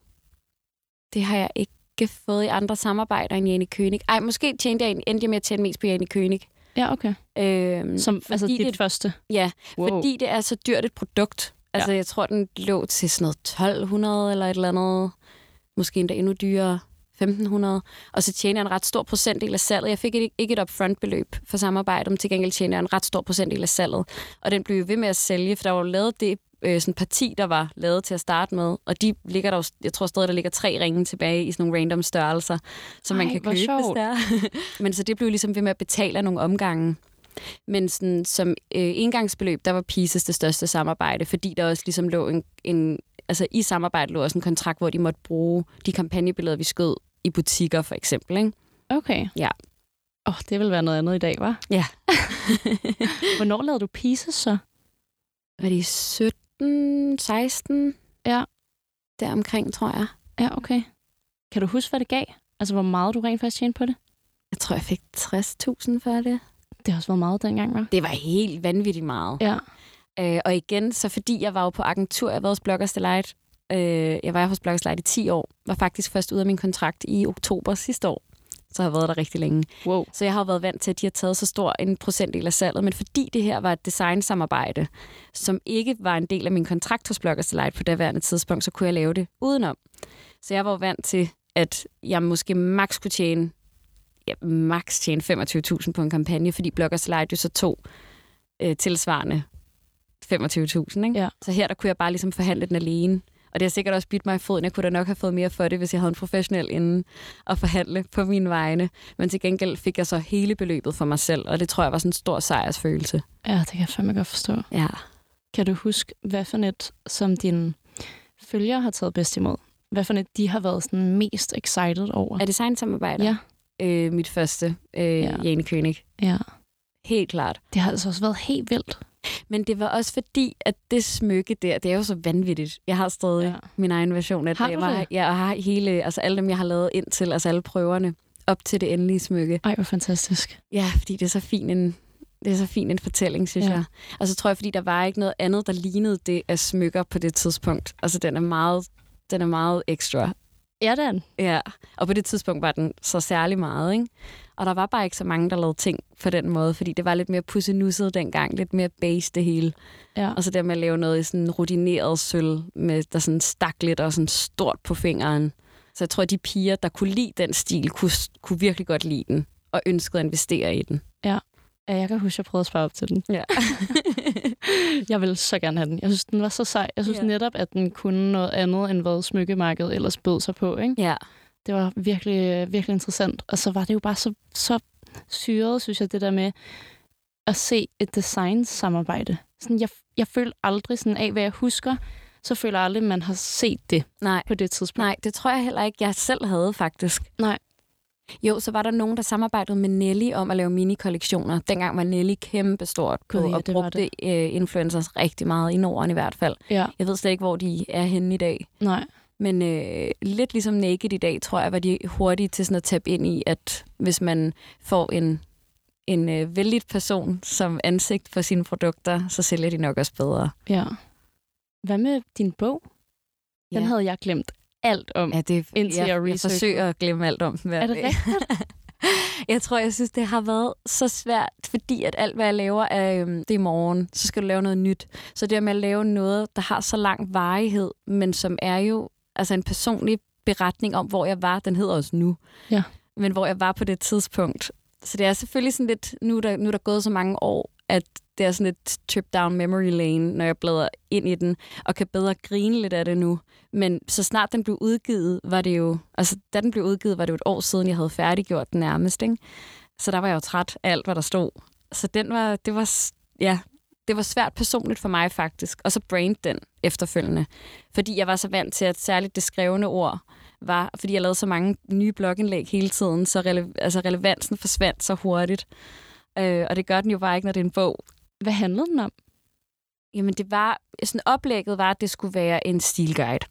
Det har jeg ikke fået i andre samarbejder end Jane König. Ej, måske tjente jeg, endte jeg med at tjene mest på Jane König. Ja, okay. Øh, Som, altså dit det, første? Ja, Wow. fordi det er så dyrt et produkt. Altså, ja. jeg tror, den lå til sådan noget 1200 eller et eller andet. Måske endda endnu dyrere. 1500. Og så tjener jeg en ret stor procentdel af salget. Jeg fik ikke, ikke et upfront-beløb for samarbejdet, men til gengæld tjener jeg en ret stor procentdel af salget. Og den blev jo ved med at sælge, for der var jo lavet det øh, sådan parti, der var lavet til at starte med. Og de ligger der jo, jeg tror stadig, der ligger tre ringe tilbage i sådan nogle random størrelser, som man Ej, kan hvor købe, hvis sjovt. det er. men så det blev ligesom ved med at betale nogle omgange. Men sådan, som øh, engangsbeløb, der var Pieces det største samarbejde, fordi der også ligesom lå en, en altså i samarbejdet lå også en kontrakt, hvor de måtte bruge de kampagnebilleder, vi skød i butikker for eksempel. Ikke? Okay. Ja. Åh, oh, det vil være noget andet i dag, var? Ja. Hvornår lavede du pieces så? Var de 17, 16? Ja. Deromkring, tror jeg. Ja, okay. Kan du huske, hvad det gav? Altså, hvor meget du rent faktisk tjente på det? Jeg tror, jeg fik 60.000 for det. Det har også været meget dengang, var? Det var helt vanvittigt meget. Ja. Øh, og igen, så fordi jeg var jo på agentur, jeg var hos Bloggers Delight. Øh, jeg var hos Bloggers Delight i 10 år. Var faktisk først ude af min kontrakt i oktober sidste år. Så har jeg været der rigtig længe. Wow. Så jeg har jo været vant til, at de har taget så stor en procentdel af salget. Men fordi det her var et designsamarbejde, som ikke var en del af min kontrakt hos Bloggers Delight på daværende tidspunkt, så kunne jeg lave det udenom. Så jeg var jo vant til, at jeg måske maks kunne tjene, ja, maks tjene 25.000 på en kampagne, fordi Bloggers Delight jo så tog øh, tilsvarende 25.000. Ikke? Ja. Så her der kunne jeg bare ligesom forhandle den alene. Og det har sikkert også bidt mig i foden. Jeg kunne da nok have fået mere for det, hvis jeg havde en professionel inden at forhandle på mine vegne. Men til gengæld fik jeg så hele beløbet for mig selv, og det tror jeg var sådan en stor sejrsfølelse. Ja, det kan jeg fandme godt forstå. Ja. Kan du huske, hvad for net, som dine følgere har taget bedst imod? Hvad for net, de har været sådan mest excited over? Er designsamarbejder? Ja. Øh, mit første, øh, Ja. ja. Jane König. Ja. Helt klart. Det har altså også været helt vildt. Men det var også fordi, at det smykke der, det er jo så vanvittigt. Jeg har stadig Ja. min egen version af Har det. du Jeg, det? jeg har hele, altså alle dem, jeg har lavet ind til, altså alle prøverne, op til det endelige smykke. Ej, hvor fantastisk. Ja, fordi det er så fin en, det er så fin en fortælling, synes ja. jeg. Og så tror jeg, fordi der var ikke noget andet, der lignede det af smykker på det tidspunkt. Altså, den er meget, den er meget ekstra. Ja, den. Ja, og på det tidspunkt var den så særlig meget, ikke? Og der var bare ikke så mange, der lavede ting på den måde, fordi det var lidt mere pussenusset dengang, lidt mere base det hele. Ja. Og så der med at lave noget i sådan rutineret sølv, med, der sådan stak lidt og sådan stort på fingeren. Så jeg tror, at de piger, der kunne lide den stil, kunne, kunne virkelig godt lide den, og ønskede at investere i den. Ja, jeg kan huske, at jeg prøvede at spare op til den. Ja. Jeg ville så gerne have den. Jeg synes, den var så sej. Jeg synes Ja. netop, at den kunne noget andet, end hvad smykkemarkedet ellers bød sig på. Ikke? ja. Det var virkelig, virkelig interessant. Og så var det jo bare så, så syret, synes jeg, det der med at se et design-samarbejde. Sådan, jeg, jeg føler aldrig sådan af, hvad jeg husker, så føler jeg aldrig, at man har set det Nej. på det tidspunkt. Nej, det tror jeg heller ikke, jeg selv havde faktisk. Nej. Jo, så var der nogen, der samarbejdede med Nelly om at lave mini-kollektioner. Dengang var Nelly kæmpestort på Gud, ja, og det brugte øh, influencers rigtig meget i Norden i hvert fald. Ja, Jeg ved slet ikke, hvor de er henne i dag. nej. Men øh, lidt ligesom Naked i dag, tror jeg, var de hurtige til sådan at tabe ind i, at hvis man får en, en øh, vældig person som ansigt for sine produkter, så sælger de nok også bedre. Ja. Hvad med din bog? Den Ja. havde jeg glemt alt om. Ja, det, Indtil jeg, jeg jeg forsøger at glemme alt om hver Er det dag. rigtigt? Jeg tror, jeg synes, det har været så svært, fordi at alt, hvad jeg laver, er, øhm, det er i morgen. Så skal du lave noget nyt. Så det med at lave noget, der har så lang varighed, men som er jo altså en personlig beretning om, hvor jeg var, den hedder også nu. Ja. Men hvor jeg var på det tidspunkt. Så det er selvfølgelig sådan lidt, nu er der, nu er der gået så mange år, at det er sådan et trip down memory lane, når jeg bladrer ind i den, og kan bedre grine lidt af det nu. Men så snart den blev udgivet, var det jo, altså da den blev udgivet, var det jo et år siden, jeg havde færdiggjort den nærmest, ikke? Så der var jeg jo træt af alt, hvad der stod. Så den var, det var, ja, det var svært personligt for mig faktisk. Og så brand den efterfølgende. Fordi jeg var så vant til, at særligt det skrevne ord var, fordi jeg lavede så mange nye blogindlæg hele tiden, så rele, altså relevansen forsvandt så hurtigt. Øh, og det gør den jo bare ikke, når det er en bog. Hvad handlede den om? Jamen det var, sådan oplægget var, at det skulle være en stilguide.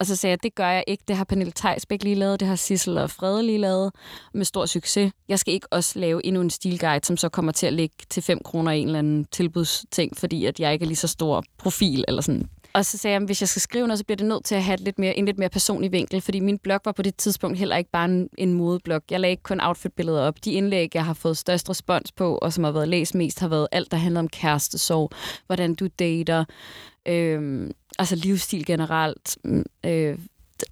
Og så sagde jeg, det gør jeg ikke. Det har Pernille Theisbæk lige lavet, det har Sissel og Frede lige lavet med stor succes. Jeg skal ikke også lave endnu en stilguide, som så kommer til at ligge til 5 kroner i en eller anden tilbudsting, fordi at jeg ikke er lige så stor profil eller sådan. Og så sagde jeg, at hvis jeg skal skrive noget, så bliver det nødt til at have lidt mere, en lidt mere personlig vinkel, fordi min blog var på det tidspunkt heller ikke bare en, en modeblog. Jeg lagde ikke kun outfitbilleder op. De indlæg, jeg har fået størst respons på, og som har været læst mest, har været alt, der handler om kærestesorg, hvordan du dater, øh, altså livsstil generelt, mm, øh,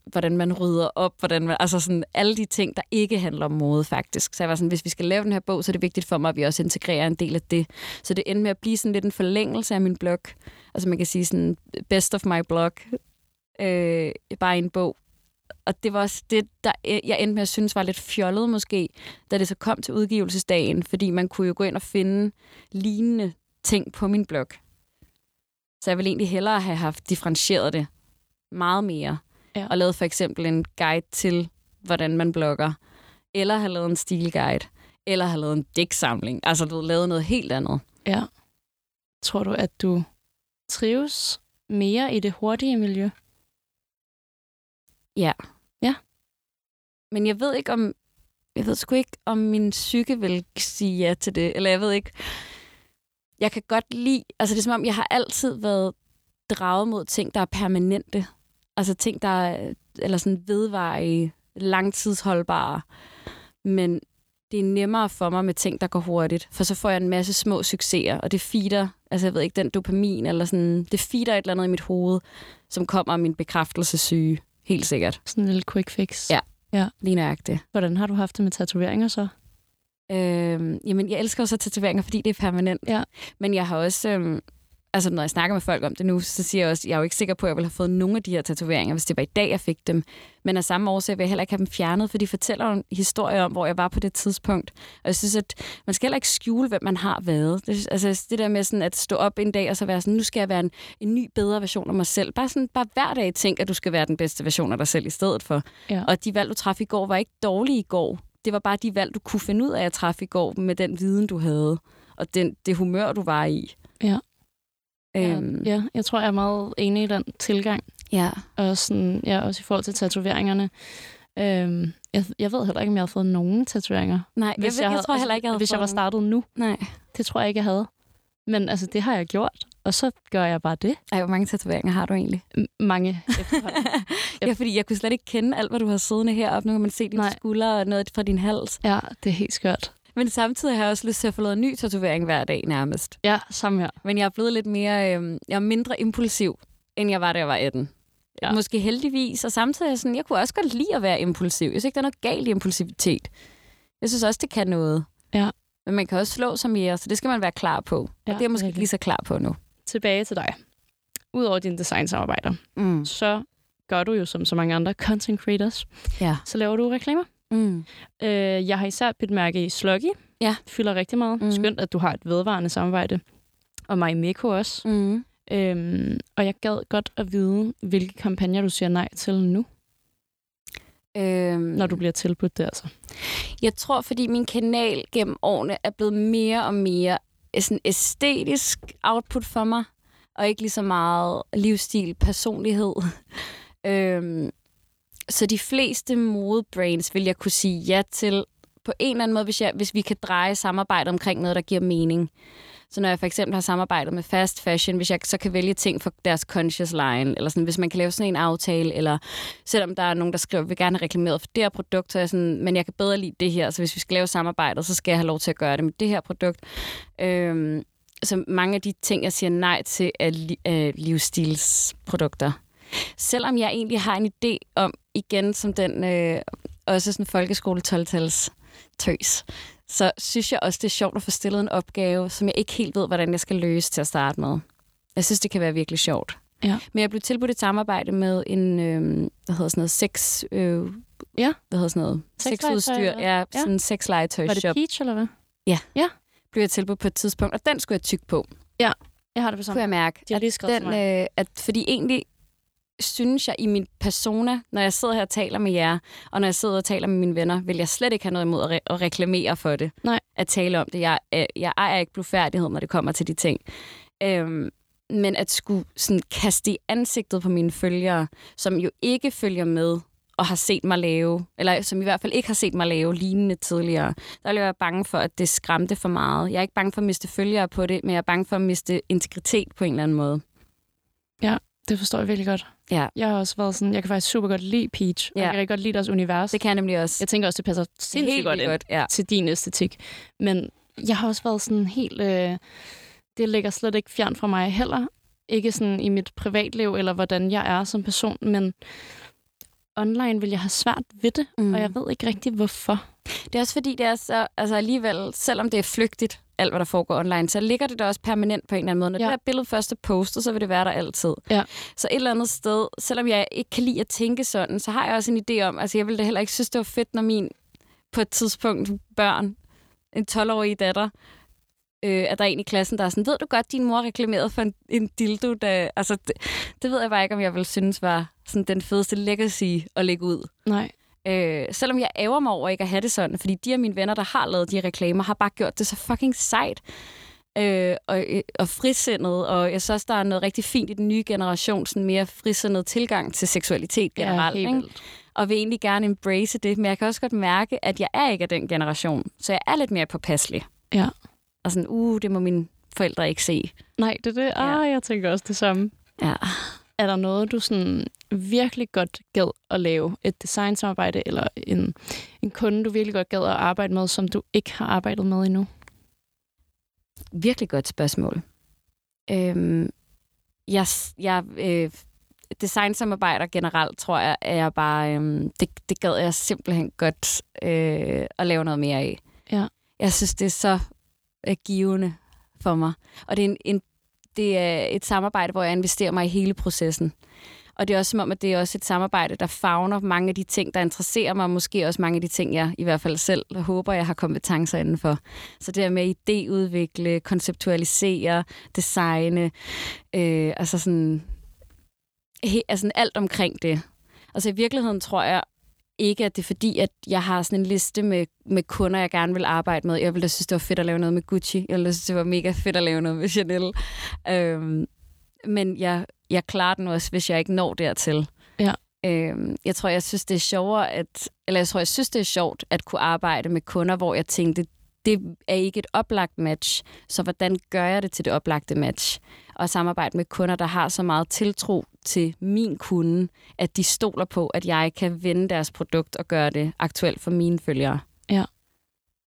hvordan man rydder op, hvordan man, altså sådan alle de ting, der ikke handler om mode faktisk. Så jeg var sådan, hvis vi skal lave den her bog, så er det vigtigt for mig, at vi også integrerer en del af det. Så det endte med at blive sådan lidt en forlængelse af min blog. Altså man kan sige sådan best of my blog, øh, bare en bog. Og det var også det, der øh, jeg endte med at synes var lidt fjollet måske, da det så kom til udgivelsesdagen, fordi man kunne jo gå ind og finde lignende ting på min blog. Så jeg ville egentlig hellere have haft differentieret det meget mere. Ja. Og lavet for eksempel en guide til, hvordan man blogger. Eller have lavet en stilguide. Eller have lavet en digtsamling. Altså du ved, lavet noget helt andet. Ja. Tror du, at du trives mere i det hurtige miljø? Ja. Ja. Men jeg ved ikke om... Jeg ved sgu ikke, om min psyke vil sige ja til det. Eller jeg ved ikke... Jeg kan godt lide... Altså det er som om, jeg har altid været draget mod ting, der er permanente. Altså ting, der er eller sådan vedvarige, langtidsholdbare. Men det er nemmere for mig med ting, der går hurtigt. For så får jeg en masse små succeser, og det feeder, altså jeg ved ikke, den dopamin, eller sådan, det feeder et eller andet i mit hoved, som kommer af min bekræftelsessyge. Helt sikkert. Sådan en lille quick fix. Ja. ja. Lige nøjagtigt. Hvordan har du haft det med tatoveringer så? Øhm, jamen, jeg elsker også tatoveringer, fordi det er permanent. Ja. Men jeg har også... Øhm, altså når jeg snakker med folk om det nu, så siger jeg også, at jeg er jo ikke sikker på, at jeg ville have fået nogle af de her tatoveringer, hvis det var i dag, jeg fik dem. Men af samme årsag vil jeg heller ikke have dem fjernet, for de fortæller jo en historie om, hvor jeg var på det tidspunkt. Og jeg synes, at man skal heller ikke skjule, hvem man har været. Det, altså det der med sådan at stå op en dag og så være sådan, nu skal jeg være en, en ny, bedre version af mig selv. Bare, sådan, bare hver dag tænk, at du skal være den bedste version af dig selv i stedet for. Ja. Og de valg, du træffede i går, var ikke dårlige i går. Det var bare de valg, du kunne finde ud af at træffe i går med den viden, du havde. Og den, det humør, du var i. Ja. Øhm, Ja, jeg tror, jeg er meget enig i den tilgang. ja. Og sådan, ja, også i forhold til tatoveringerne. Øhm, jeg, jeg ved heller ikke, om jeg har fået nogen tatoveringer. Nej, jeg, jeg, jeg, jeg tror heller ikke, jeg havde Hvis jeg var startet nu. Nej. det tror jeg ikke, jeg havde. Men altså, det har jeg gjort, og så gør jeg bare det. Ej, hvor mange tatoveringer har du egentlig? M- mange efterhånden. ja, fordi jeg kunne slet ikke kende alt, hvad du har siddende heroppe. Nu kan man se dine Nej. skuldre og noget fra din hals. ja, det er helt skørt. Men samtidig har jeg også lyst til at få lavet en ny tatovering hver dag nærmest. Ja, samme her. Men jeg er blevet lidt mere, øh, jeg er mindre impulsiv, end jeg var, da jeg var 18. Ja. Måske heldigvis, og samtidig er sådan, jeg kunne også godt lide at være impulsiv. Jeg synes ikke, der er noget galt i impulsivitet. Jeg synes også, det kan noget. Ja. Men man kan også slå sig mere, så det skal man være klar på. Og Ja, det er jeg måske ikke lige så klar på nu. Tilbage til dig. Udover dine designsamarbejder, Mm. så gør du jo som så mange andre content creators. Ja. Så laver du reklamer. Mm. Øh, jeg har især et mærke i Sluggy. Ja. Fylder rigtig meget. Mm. Skønt, at du har et vedvarende samarbejde. Og mig Miko også. Mm. Øhm, og jeg gad godt at vide, hvilke kampagner du siger nej til nu, Øhm, når du bliver tilbudt det altså. Jeg tror, fordi min kanal gennem årene er blevet mere og mere sådan æstetisk output for mig, og ikke lige så meget livsstil, personlighed. øhm, så de fleste modebrands vil jeg kunne sige ja til på en eller anden måde, hvis, jeg, hvis vi kan dreje samarbejdet omkring noget, der giver mening. Så når jeg for eksempel har samarbejdet med fast fashion, hvis jeg så kan vælge ting for deres conscious line, eller sådan, hvis man kan lave sådan en aftale, eller selvom der er nogen, der skriver, vi gerne have reklameret for det her produkt, så er jeg sådan, men jeg kan bedre lide det her, så hvis vi skal lave samarbejdet, så skal jeg have lov til at gøre det med det her produkt. Øhm, så mange af de ting, jeg siger nej til, er li- er livsstilsprodukter. Selvom jeg egentlig har en idé om, igen som den, øh, også sådan folkeskole 12 tøs, så synes jeg også, det er sjovt at få stillet en opgave, som jeg ikke helt ved, hvordan jeg skal løse til at starte med. Jeg synes, det kan være virkelig sjovt. Ja. Men jeg blev tilbudt et samarbejde med en, øh, hvad hedder sådan noget, sex... Øh, Ja. Hvad hedder sådan noget? Sexudstyr. Ja, Ja. sådan en sexlegetøj Var det. Peach, eller hvad? Blev jeg tilbudt på et tidspunkt, og den skulle jeg tykke på. Jeg har det på Kunne samme. jeg mærke. De skrevet den, øh, at, fordi egentlig synes jeg i min persona, når jeg sidder her og taler med jer, og når jeg sidder og taler med mine venner, vil jeg slet ikke have noget imod at, re- at reklamere for det. Nej. At tale om det. Jeg, øh, jeg ejer ikke blufærdighed, når det kommer til de ting. Øhm, men at skulle sådan kaste i ansigtet på mine følgere, som jo ikke følger med og har set mig lave, eller som i hvert fald ikke har set mig lave lignende tidligere, der vil jeg være bange for, at det skræmte for meget. Jeg er ikke bange for at miste følgere på det, men jeg er bange for at miste integritet på en eller anden måde. Det forstår jeg virkelig godt. Ja. Jeg har også været sådan, jeg kan faktisk super godt lide Peach. Ja. Ja. Jeg kan rigtig godt lide deres univers. Det kan jeg nemlig også. Jeg tænker også, det passer sindssygt Helt godt godt, ja. til din æstetik. Men jeg har også været sådan helt... Øh, det ligger slet ikke fjern fra mig heller. Ikke sådan i mit privatliv, eller hvordan jeg er som person, men online vil jeg have svært ved det. Mm. og jeg ved ikke rigtig, hvorfor. Det er også fordi, det er så, altså alligevel, selvom det er flygtigt, alt hvad der foregår online, så ligger det der også permanent på en eller anden måde. Når Ja. det der billede først er postet, så vil det være der altid. Ja. Så et eller andet sted, selvom jeg ikke kan lide at tænke sådan, så har jeg også en idé om, altså jeg ville da heller ikke synes, det var fedt, når min på et tidspunkt børn, en 12-årig datter, øh, at der er en i klassen, der er sådan, ved du godt, din mor reklamerede for en, en dildo, der, altså det, det ved jeg bare ikke, om jeg vil synes var sådan den fedeste legacy at lægge ud. Nej. Øh, selvom jeg ærger mig over ikke at have det sådan, fordi de af mine venner, der har lavet de reklamer, har bare gjort det så fucking sejt øh, og, øh, og frisindet, og jeg synes også, der er noget rigtig fint i den nye generation, sådan mere frisindet tilgang til seksualitet generelt, ja, ikke? og vil egentlig gerne embrace det, men jeg kan også godt mærke, at jeg er ikke af den generation, så jeg er lidt mere påpasselig. Ja. Og sådan, uh, det må mine forældre ikke se. Nej, det er det. Ja. Ah, jeg tænker også det samme. Ja. Er der noget, du sådan virkelig godt gad at lave? Et designsamarbejde eller en, en kunde, du virkelig godt gad at arbejde med, som du ikke har arbejdet med endnu? Virkelig godt spørgsmål. Øhm, jeg, jeg øh, designsamarbejder generelt, tror jeg, er jeg bare, øhm, det, det gad jeg simpelthen godt øh, at lave noget mere af. Ja. Jeg synes, det er så øh, givende for mig. Og det er en, en det er et samarbejde, hvor jeg investerer mig i hele processen. Og det er også som om, at det er også et samarbejde, der fagner mange af de ting, der interesserer mig, og måske også mange af de ting, jeg i hvert fald selv håber, jeg har kompetencer indenfor. Så det er med at idéudvikle, konceptualisere, designe, øh, altså sådan, he, altså alt omkring det. Altså i virkeligheden tror jeg ikke, at det er fordi, at jeg har sådan en liste med, med kunder, jeg gerne vil arbejde med. Jeg ville da synes, det var fedt at lave noget med Gucci. Jeg ville da synes, det var mega fedt at lave noget med Chanel. Øhm, men jeg, jeg klarer den også, hvis jeg ikke når dertil. Ja. Øhm, jeg tror, jeg synes, det er sjovere, at, eller jeg tror, jeg synes, det er sjovt at kunne arbejde med kunder, hvor jeg tænkte, det er ikke et oplagt match, så hvordan gør jeg det til det oplagte match? Og samarbejde med kunder, der har så meget tiltro til min kunde, at de stoler på, at jeg kan vende deres produkt og gøre det aktuelt for mine følgere. Ja.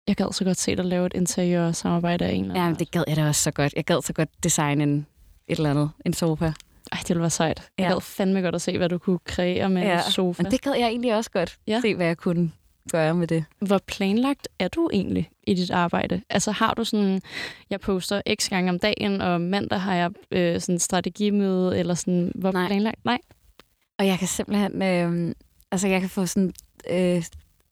Jeg gad så godt se dig lave et interiør samarbejde af en eller anden. Ja, men det gad jeg da også så godt. Jeg gad så godt designe en, et eller andet, en sofa. Ej, det ville være sejt. Jeg Ja. gad fandme godt at se, hvad du kunne kreere med Ja, en sofa. Men det gad jeg egentlig også godt. Ja. Se, hvad jeg kunne gøre med det. Hvor planlagt er du egentlig i dit arbejde? Altså har du sådan, jeg poster x gange om dagen, og mandag har jeg øh, sådan strategimøde, eller sådan, hvor Nej. planlagt? Nej. Og jeg kan simpelthen... Øh, altså, jeg kan få sådan... Øh,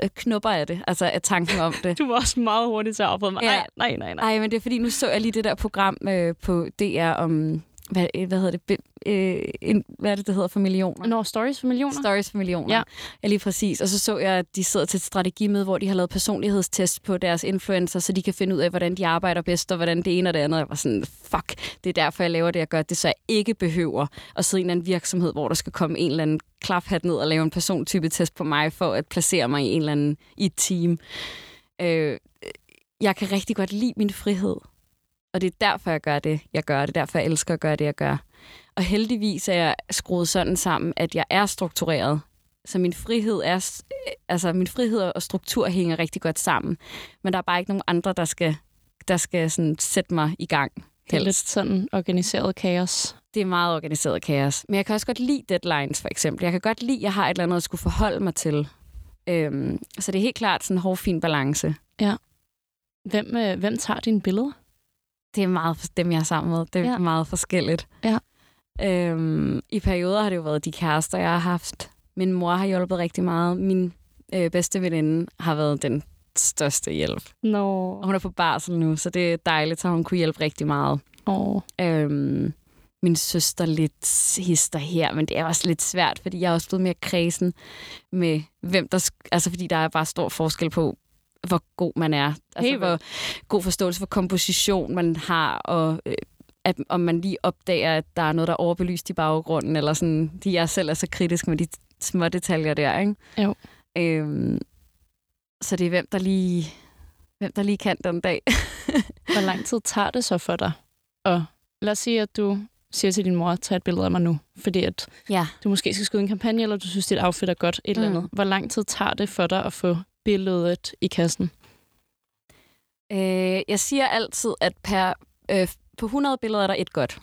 øh, knupper af det, altså af tanken om det. Du var også meget hurtigt til at afbryde mig. Ja. Nej, nej, nej, nej. Nej, men det er fordi, nu så jeg lige det der program øh, på DR om... Hvad, øh, hvad hedder det? Be, øh, en, hvad er det, det hedder for millioner? Når stories for millioner? Stories for millioner. Ja. ja, lige præcis. Og så så jeg, at de sidder til et strategimøde, hvor de har lavet personlighedstest på deres influencer, så de kan finde ud af, hvordan de arbejder bedst, og hvordan det ene og det andet. Jeg var sådan, fuck, det er derfor, jeg laver det, jeg gør. Det så jeg ikke behøver at sidde i en eller anden virksomhed, hvor der skal komme en eller anden klaphat ned og lave en persontype-test på mig, for at placere mig i en eller anden i et team. Øh, jeg kan rigtig godt lide min frihed. Og det er derfor, jeg gør det, jeg gør. Det er derfor, jeg elsker at gøre det, jeg gør. Og heldigvis er jeg skruet sådan sammen, at jeg er struktureret. Så min frihed er, altså min frihed og struktur hænger rigtig godt sammen. Men der er bare ikke nogen andre, der skal, der skal sådan sætte mig i gang. Det er lidt Helst. sådan organiseret kaos. Det er meget organiseret kaos. Men jeg kan også godt lide deadlines, for eksempel. Jeg kan godt lide, at jeg har et eller andet, at skulle forholde mig til. Øhm, så det er helt klart sådan en hård, fin balance. Hvem, øh, hvem tager dine billeder? Det er meget dem, jeg er sammen med. Det er Ja. meget forskelligt. Ja. Øhm, I perioder har det jo været de kærester, jeg har haft. Min mor har hjulpet rigtig meget. Min øh, bedste veninde har været den største hjælp. Nå. Og hun er på barsel nu, så det er dejligt, så hun kunne hjælpe rigtig meget. Åh. Øhm, min søster lidt hister her, men det er også lidt svært, fordi jeg er også blevet mere kredsen med, hvem der... Altså, fordi der er bare stor forskel på, hvor god man er. Altså, Helt hvor god forståelse for komposition man har, og øh, at, om man lige opdager, at der er noget, der er overbelyst i baggrunden, eller sådan, de jeg selv er så kritisk med de små detaljer der, ikke? Jo. Øhm, så det er hvem, der lige, hvem der lige kan den dag. Hvor lang tid tager det så for dig? Og lad os sige, at du siger til din mor, tag et billede af mig nu, fordi at ja. du måske skal skyde en kampagne, eller du synes, dit outfit er godt, et mm. eller andet. Hvor lang tid tager det for dig at få billedet i kassen? Øh, jeg siger altid, at per, øh, på 100 billeder er der et godt.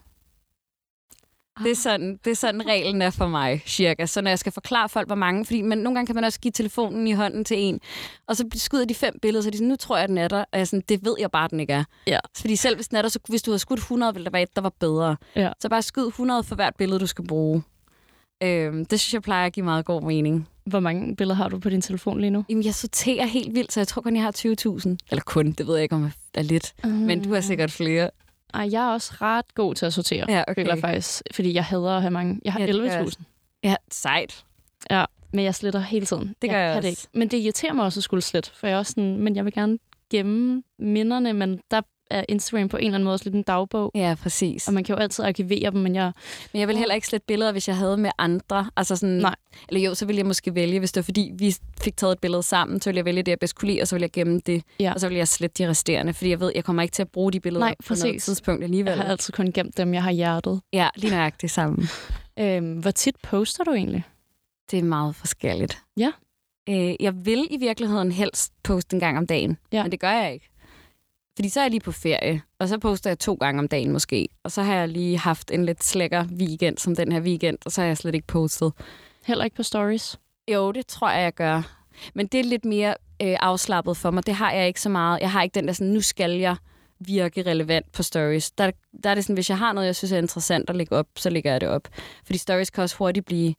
Det er, sådan, det er sådan, reglen er for mig, cirka. Så når jeg skal forklare folk, hvor mange... Fordi man, nogle gange kan man også give telefonen i hånden til en, og så skyder de fem billeder, så de sådan, nu tror jeg, den er der. Og jeg sådan, det ved jeg bare, den ikke er. Ja. Fordi selv hvis den er der, så hvis du havde skudt 100, ville der være et, der var bedre. Ja. Så bare skyd 100 for hvert billede, du skal bruge. Øhm, det synes jeg plejer at give meget god mening. Hvor mange billeder har du på din telefon lige nu? Jamen, jeg sorterer helt vildt, så jeg tror kun, jeg har 20.000. Eller kun, det ved jeg ikke, om er lidt. Mm. Men du har sikkert flere. Ej, jeg er også ret god til at sortere, Ja, okay. jeg faktisk. Fordi jeg hader at have mange. Jeg har Ja, ja, det gør jeg 11.000. Ja, sejt. Ja, men jeg sletter hele tiden. Det gør jeg det også. ikke. Men det irriterer mig også at skulle slette, for jeg er også sådan, men jeg vil gerne gemme minderne, men der er Instagram på en eller anden måde også lidt en dagbog, Ja, præcis. og man kan jo altid arkivere dem, men jeg... Men jeg vil heller ikke slette billeder, hvis jeg havde med andre. Altså sådan, Nej. Eller jo, så ville jeg måske vælge, hvis det var fordi, vi fik taget et billede sammen, så ville jeg vælge det, jeg bedst kunne lide, og så ville jeg gemme det. Ja. Og så ville jeg slette de resterende, fordi jeg ved, jeg kommer ikke til at bruge de billeder Nej, på noget tidspunkt alligevel. Jeg har altid kun gemt dem, jeg har hjertet. Ja, lige nøjagtigt sammen. Øhm, hvor tit poster du egentlig? Det er meget forskelligt. Ja. Øh, jeg vil i virkeligheden helst poste en gang om dagen, Ja. men det gør jeg ikke. Fordi så er jeg lige på ferie, og så poster jeg to gange om dagen måske. Og så har jeg lige haft en lidt slækker weekend som den her weekend, og så har jeg slet ikke postet. Heller ikke på stories? Jo, det tror jeg, jeg gør. Men det er lidt mere øh, afslappet for mig. Det har jeg ikke så meget. Jeg har ikke den der sådan, nu skal jeg virke relevant på stories. Der, der er det sådan, hvis jeg har noget, jeg synes er interessant at lægge op, så lægger jeg det op. Fordi stories kan også hurtigt blive...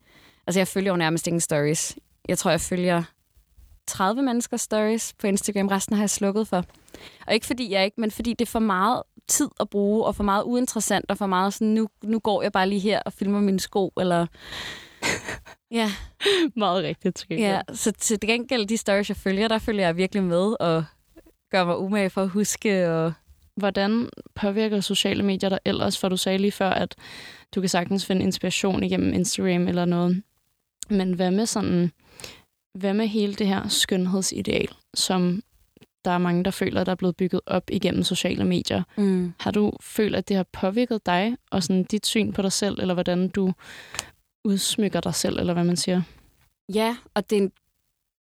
Altså, jeg følger jo nærmest ingen stories. Jeg tror, jeg følger 30 menneskers stories på Instagram. Resten har jeg slukket for. Og ikke fordi jeg ikke, men fordi det er for meget tid at bruge, og for meget uinteressant, og for meget sådan, nu, nu går jeg bare lige her og filmer mine sko, eller... ja. Meget rigtigt, tror Ja, så til gengæld, de stories, jeg følger, der følger jeg virkelig med, og gør mig umage for at huske. Og... Hvordan påvirker sociale medier dig ellers? For du sagde lige før, at du kan sagtens finde inspiration igennem Instagram eller noget. Men hvad med sådan, hvad med hele det her skønhedsideal, som der er mange, der føler, der er blevet bygget op igennem sociale medier. Mm. Har du følt, at det har påvirket dig og sådan dit syn på dig selv, eller hvordan du udsmykker dig selv, eller hvad man siger? Ja, og det er en,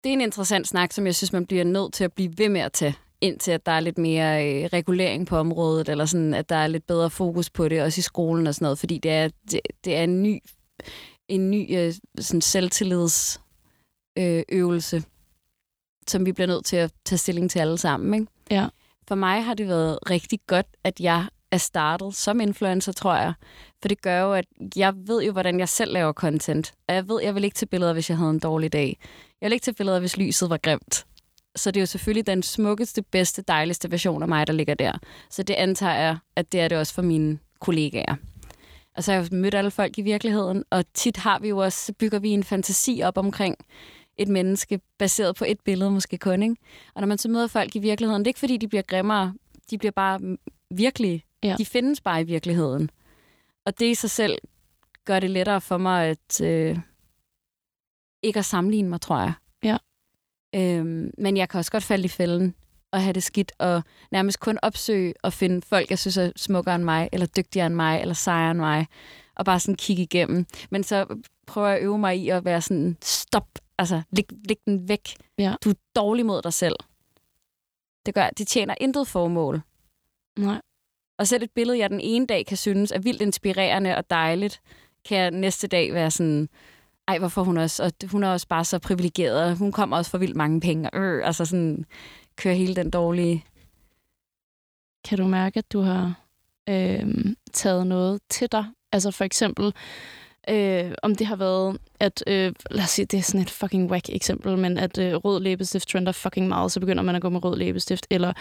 det er en interessant snak, som jeg synes, man bliver nødt til at blive ved med at tage indtil at der er lidt mere øh, regulering på området, eller sådan, at der er lidt bedre fokus på det, også i skolen og sådan noget, fordi det er, det, det er en ny, en ny øh, sådan selvtillidsøvelse, øh, øvelse, som vi bliver nødt til at tage stilling til alle sammen. Ikke? Ja. For mig har det været rigtig godt, at jeg er startet som influencer, tror jeg. For det gør jo, at jeg ved jo, hvordan jeg selv laver content. Og jeg ved, jeg vil ikke til billeder, hvis jeg havde en dårlig dag. Jeg vil ikke til billeder, hvis lyset var grimt. Så det er jo selvfølgelig den smukkeste, bedste, dejligste version af mig, der ligger der. Så det antager jeg, at det er det også for mine kollegaer. Og så har jeg mødt alle folk i virkeligheden, og tit har vi jo også, så bygger vi en fantasi op omkring et menneske, baseret på et billede måske kun. Ikke? Og når man så møder folk i virkeligheden, det er ikke fordi, de bliver grimmere, de bliver bare virkelige. Ja. De findes bare i virkeligheden. Og det i sig selv gør det lettere for mig at øh, ikke at sammenligne mig, tror jeg. Ja. Øhm, men jeg kan også godt falde i fælden og have det skidt, og nærmest kun opsøge og finde folk, jeg synes er smukkere end mig, eller dygtigere end mig, eller sejere end mig, og bare sådan kigge igennem. Men så prøver jeg at øve mig i at være sådan, stop, altså læg, læg den væk. Ja. Du er dårlig mod dig selv. Det, gør, det tjener intet formål. Nej. Og selv et billede, jeg den ene dag kan synes er vildt inspirerende og dejligt, kan jeg næste dag være sådan, ej, hvorfor hun også, og hun er også bare så privilegeret, hun kommer også for vildt mange penge, øh, altså sådan, kører hele den dårlige... Kan du mærke, at du har øh, taget noget til dig? Altså for eksempel, øh, om det har været, at, øh, lad os sige, det er sådan et fucking whack eksempel, men at øh, rød læbestift trender fucking meget, så begynder man at gå med rød læbestift. Eller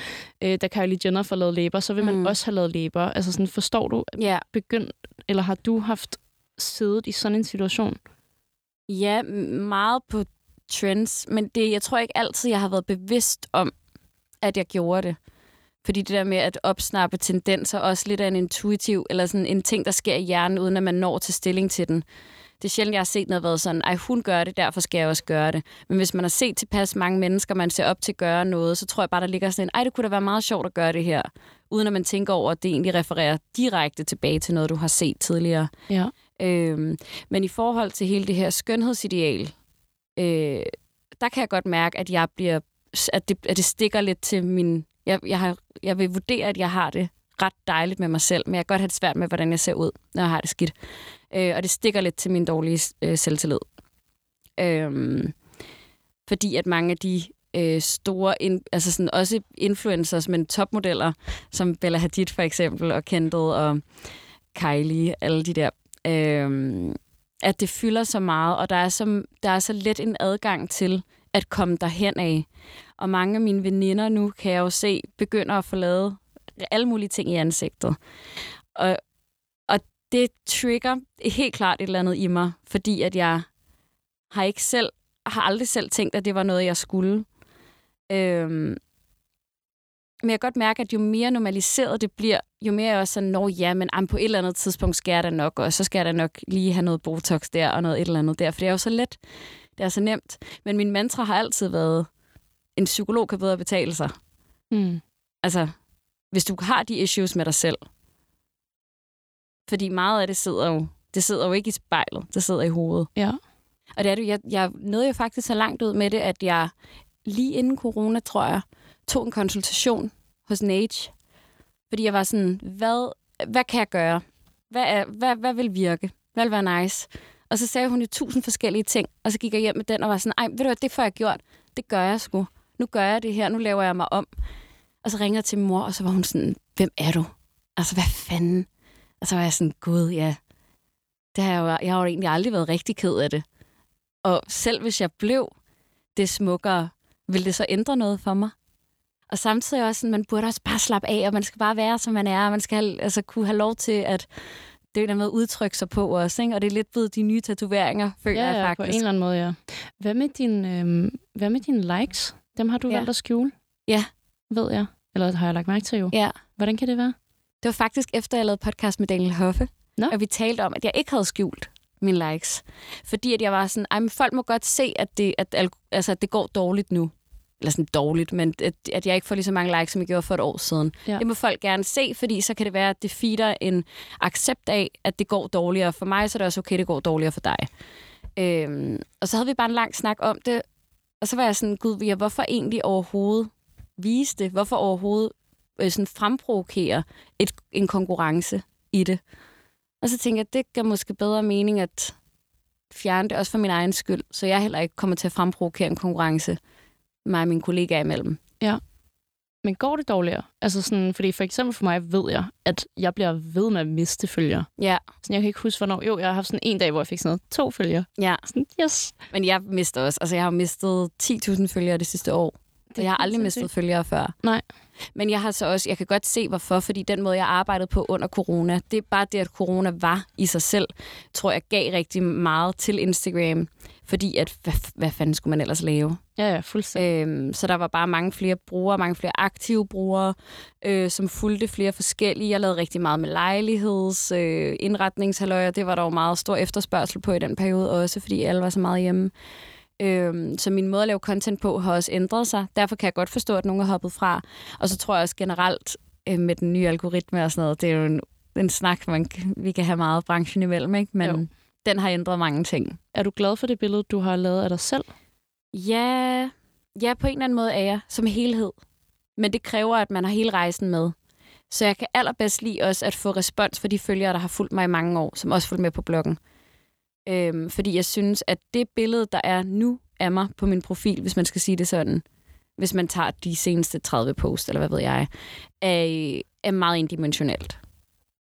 øh, da Kylie Jenner får lavet læber, så vil man Mm. også have lavet læber. Altså sådan, forstår du, Ja, begyndt, eller har du haft siddet i sådan en situation? ja meget på trends, men det, jeg tror ikke altid, jeg har været bevidst om, at jeg gjorde det. Fordi det der med at opsnappe tendenser, også lidt af en intuitiv, eller sådan en ting, der sker i hjernen, uden at man når til stilling til den. Det er sjældent, jeg har set noget været sådan, ej, hun gør det, derfor skal jeg også gøre det. Men hvis man har set tilpas mange mennesker, man ser op til at gøre noget, så tror jeg bare, der ligger sådan en, ej, det kunne da være meget sjovt at gøre det her. Uden at man tænker over, at det egentlig refererer direkte tilbage til noget, du har set tidligere. Ja. Øhm, men i forhold til hele det her skønhedsideal, øh, der kan jeg godt mærke, at jeg bliver, at det, at det stikker lidt til min... Jeg, jeg, har, jeg vil vurdere, at jeg har det ret dejligt med mig selv, men jeg kan godt have det svært med, hvordan jeg ser ud, når jeg har det skidt. Øh, og det stikker lidt til min dårlige øh, selvtillid. Øh, fordi at mange af de øh, store, in, altså sådan også influencers, men topmodeller, som Bella Hadid for eksempel, og Kendall og Kylie, alle de der, øh, at det fylder så meget, og der er, så, der er så let en adgang til at komme derhen af. Og mange af mine veninder nu, kan jeg jo se, begynder at få lavet alle mulige ting i ansigtet. Og, og det trigger helt klart et eller andet i mig, fordi at jeg har ikke selv, har aldrig selv tænkt, at det var noget, jeg skulle. Øhm, men jeg kan godt mærke, at jo mere normaliseret det bliver, jo mere jeg også sådan, når ja, men am, på et eller andet tidspunkt skal jeg da nok, og så skal jeg da nok lige have noget Botox der, og noget et eller andet der, for det er jo så let. Det er så nemt. Men min mantra har altid været, en psykolog kan bedre betale sig. Mm. Altså, hvis du har de issues med dig selv. Fordi meget af det sidder jo, det sidder jo ikke i spejlet, det sidder i hovedet. Ja. Og det er det, jeg, jeg nåede jo faktisk så langt ud med det, at jeg lige inden corona, tror jeg, tog en konsultation hos Nage. Fordi jeg var sådan, hvad, hvad kan jeg gøre? Hvad, er, hvad, hvad vil virke? Hvad vil være nice? Og så sagde hun jo tusind forskellige ting, og så gik jeg hjem med den og var sådan, ej, ved du hvad, det får jeg gjort. Det gør jeg sgu. Nu gør jeg det her, nu laver jeg mig om. Og så ringede jeg til min mor, og så var hun sådan, hvem er du? Altså, hvad fanden? Og så var jeg sådan, gud, ja. Det har jeg, jo, jeg har jo egentlig aldrig været rigtig ked af det. Og selv hvis jeg blev det smukkere, ville det så ændre noget for mig? Og samtidig også sådan, man burde også bare slappe af, og man skal bare være, som man er, og man skal altså, kunne have lov til at det er der med at udtrykke sig på også, ikke? og det er lidt blevet de nye tatoveringer, føler ja, jeg ja, faktisk. på en eller anden måde, ja. Hvad med, din, øh, hvad med dine likes? Dem har du Ja. valgt at skjule? Ja. Ved jeg. Eller har jeg lagt mærke til jo. Ja. Hvordan kan det være? Det var faktisk efter, jeg lavede podcast med Daniel Hoffe, Nå. og vi talte om, at jeg ikke havde skjult mine likes. Fordi at jeg var sådan, men folk må godt se, at det, at, al- altså, at det går dårligt nu. Eller sådan dårligt, men at, at jeg ikke får lige så mange likes, som jeg gjorde for et år siden. Ja. Det må folk gerne se, fordi så kan det være, at det feeder en accept af, at det går dårligere for mig, så er det også okay, det går dårligere for dig. Øhm, og så havde vi bare en lang snak om det, og så var jeg sådan, gud, ja, hvorfor egentlig overhovedet vise det? Hvorfor overhovedet øh, sådan fremprovokere et, en konkurrence i det? Og så tænkte jeg, det gør måske bedre mening at fjerne det også for min egen skyld, så jeg heller ikke kommer til at fremprovokere en konkurrence mig og mine kollegaer imellem. Ja. Men går det dårligere? Altså sådan, fordi for eksempel for mig ved jeg, at jeg bliver ved med at miste følgere. Ja, Sådan, jeg kan ikke huske, hvornår. Jo, jeg har haft sådan en dag, hvor jeg fik sådan noget. To følgere. ja. Sådan, yes. Men jeg mister også. Altså, jeg har mistet 10.000 følgere det sidste år. Det jeg har aldrig mistet følgere før. Nej. Men jeg har så også, jeg kan godt se, hvorfor, fordi den måde, jeg arbejdede på under corona, det er bare det, at corona var i sig selv, tror jeg gav rigtig meget til Instagram. Fordi at, hvad, hvad fanden skulle man ellers lave? Ja, ja, fuldstændig. Øhm, så der var bare mange flere brugere, mange flere aktive brugere, øh, som fulgte flere forskellige. Jeg lavede rigtig meget med lejligheds, øh, indretningshaløjer. Det var der jo meget stor efterspørgsel på i den periode også, fordi alle var så meget hjemme. Øhm, så min måde at lave content på har også ændret sig. Derfor kan jeg godt forstå, at nogen er hoppet fra. Og så tror jeg også generelt øh, med den nye algoritme og sådan noget, det er jo en, en snak, man, vi kan have meget branchen imellem, ikke? men Jo. Den har ændret mange ting. Er du glad for det billede, du har lavet af dig selv? Ja, ja, på en eller anden måde er jeg som helhed. Men det kræver, at man har hele rejsen med. Så jeg kan allerbedst lide også at få respons for de følgere, der har fulgt mig i mange år, som også fulgt med på bloggen. Øhm, fordi jeg synes, at det billede, der er nu af mig på min profil, hvis man skal sige det sådan, hvis man tager de seneste 30 post, eller hvad ved jeg, er, er meget indimensionelt.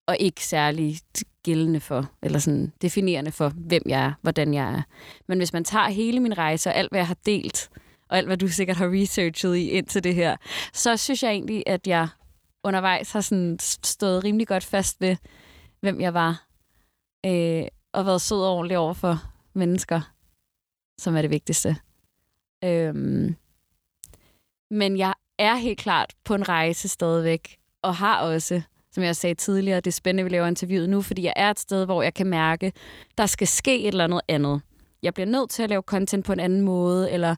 Og ikke særlig gældende for, eller sådan definerende for, hvem jeg er, hvordan jeg er. Men hvis man tager hele min rejse og alt, hvad jeg har delt, og alt, hvad du sikkert har researchet i indtil det her, så synes jeg egentlig, at jeg undervejs har sådan stået rimelig godt fast ved, hvem jeg var. Øh, og været sød og ordentlig over for mennesker, som er det vigtigste. Øhm, men jeg er helt klart på en rejse stadigvæk, og har også, som jeg sagde tidligere, det er spændende, at vi laver interviewet nu, fordi jeg er et sted, hvor jeg kan mærke, der skal ske et eller andet andet. Jeg bliver nødt til at lave content på en anden måde, eller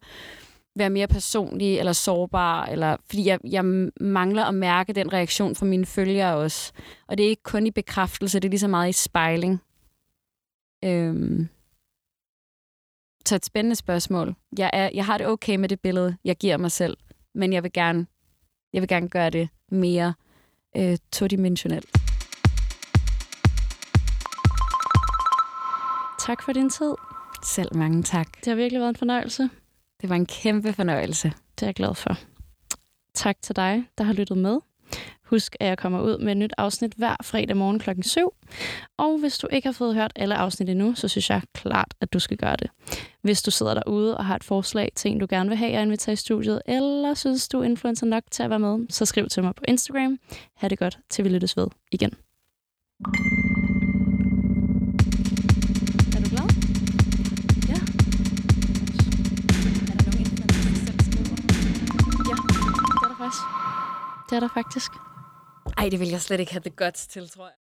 være mere personlig eller sårbar, eller, fordi jeg, jeg mangler at mærke den reaktion fra mine følgere også. Og det er ikke kun i bekræftelse, det er lige så meget i spejling. Øhm. Så et spændende spørgsmål. Jeg, er, jeg har det okay med det billede, jeg giver mig selv, men jeg vil gerne, jeg vil gerne gøre det mere øh, todimensionelt. Tak for din tid. Selv mange tak. Det har virkelig været en fornøjelse. Det var en kæmpe fornøjelse. Det er jeg glad for. Tak til dig, der har lyttet med. Husk, at jeg kommer ud med et nyt afsnit hver fredag morgen klokken 7. Og hvis du ikke har fået hørt alle afsnit endnu, så synes jeg klart, at du skal gøre det. Hvis du sidder derude og har et forslag til en, du gerne vil have, jeg inviterer i studiet, eller synes du er influencer nok til at være med, så skriv til mig på Instagram. Ha' det godt, til vi lyttes ved igen. Er du glad? Ja. Ja, det er der faktisk. Det er der faktisk. Ej, det vil jeg slet ikke have det godt til, tror jeg.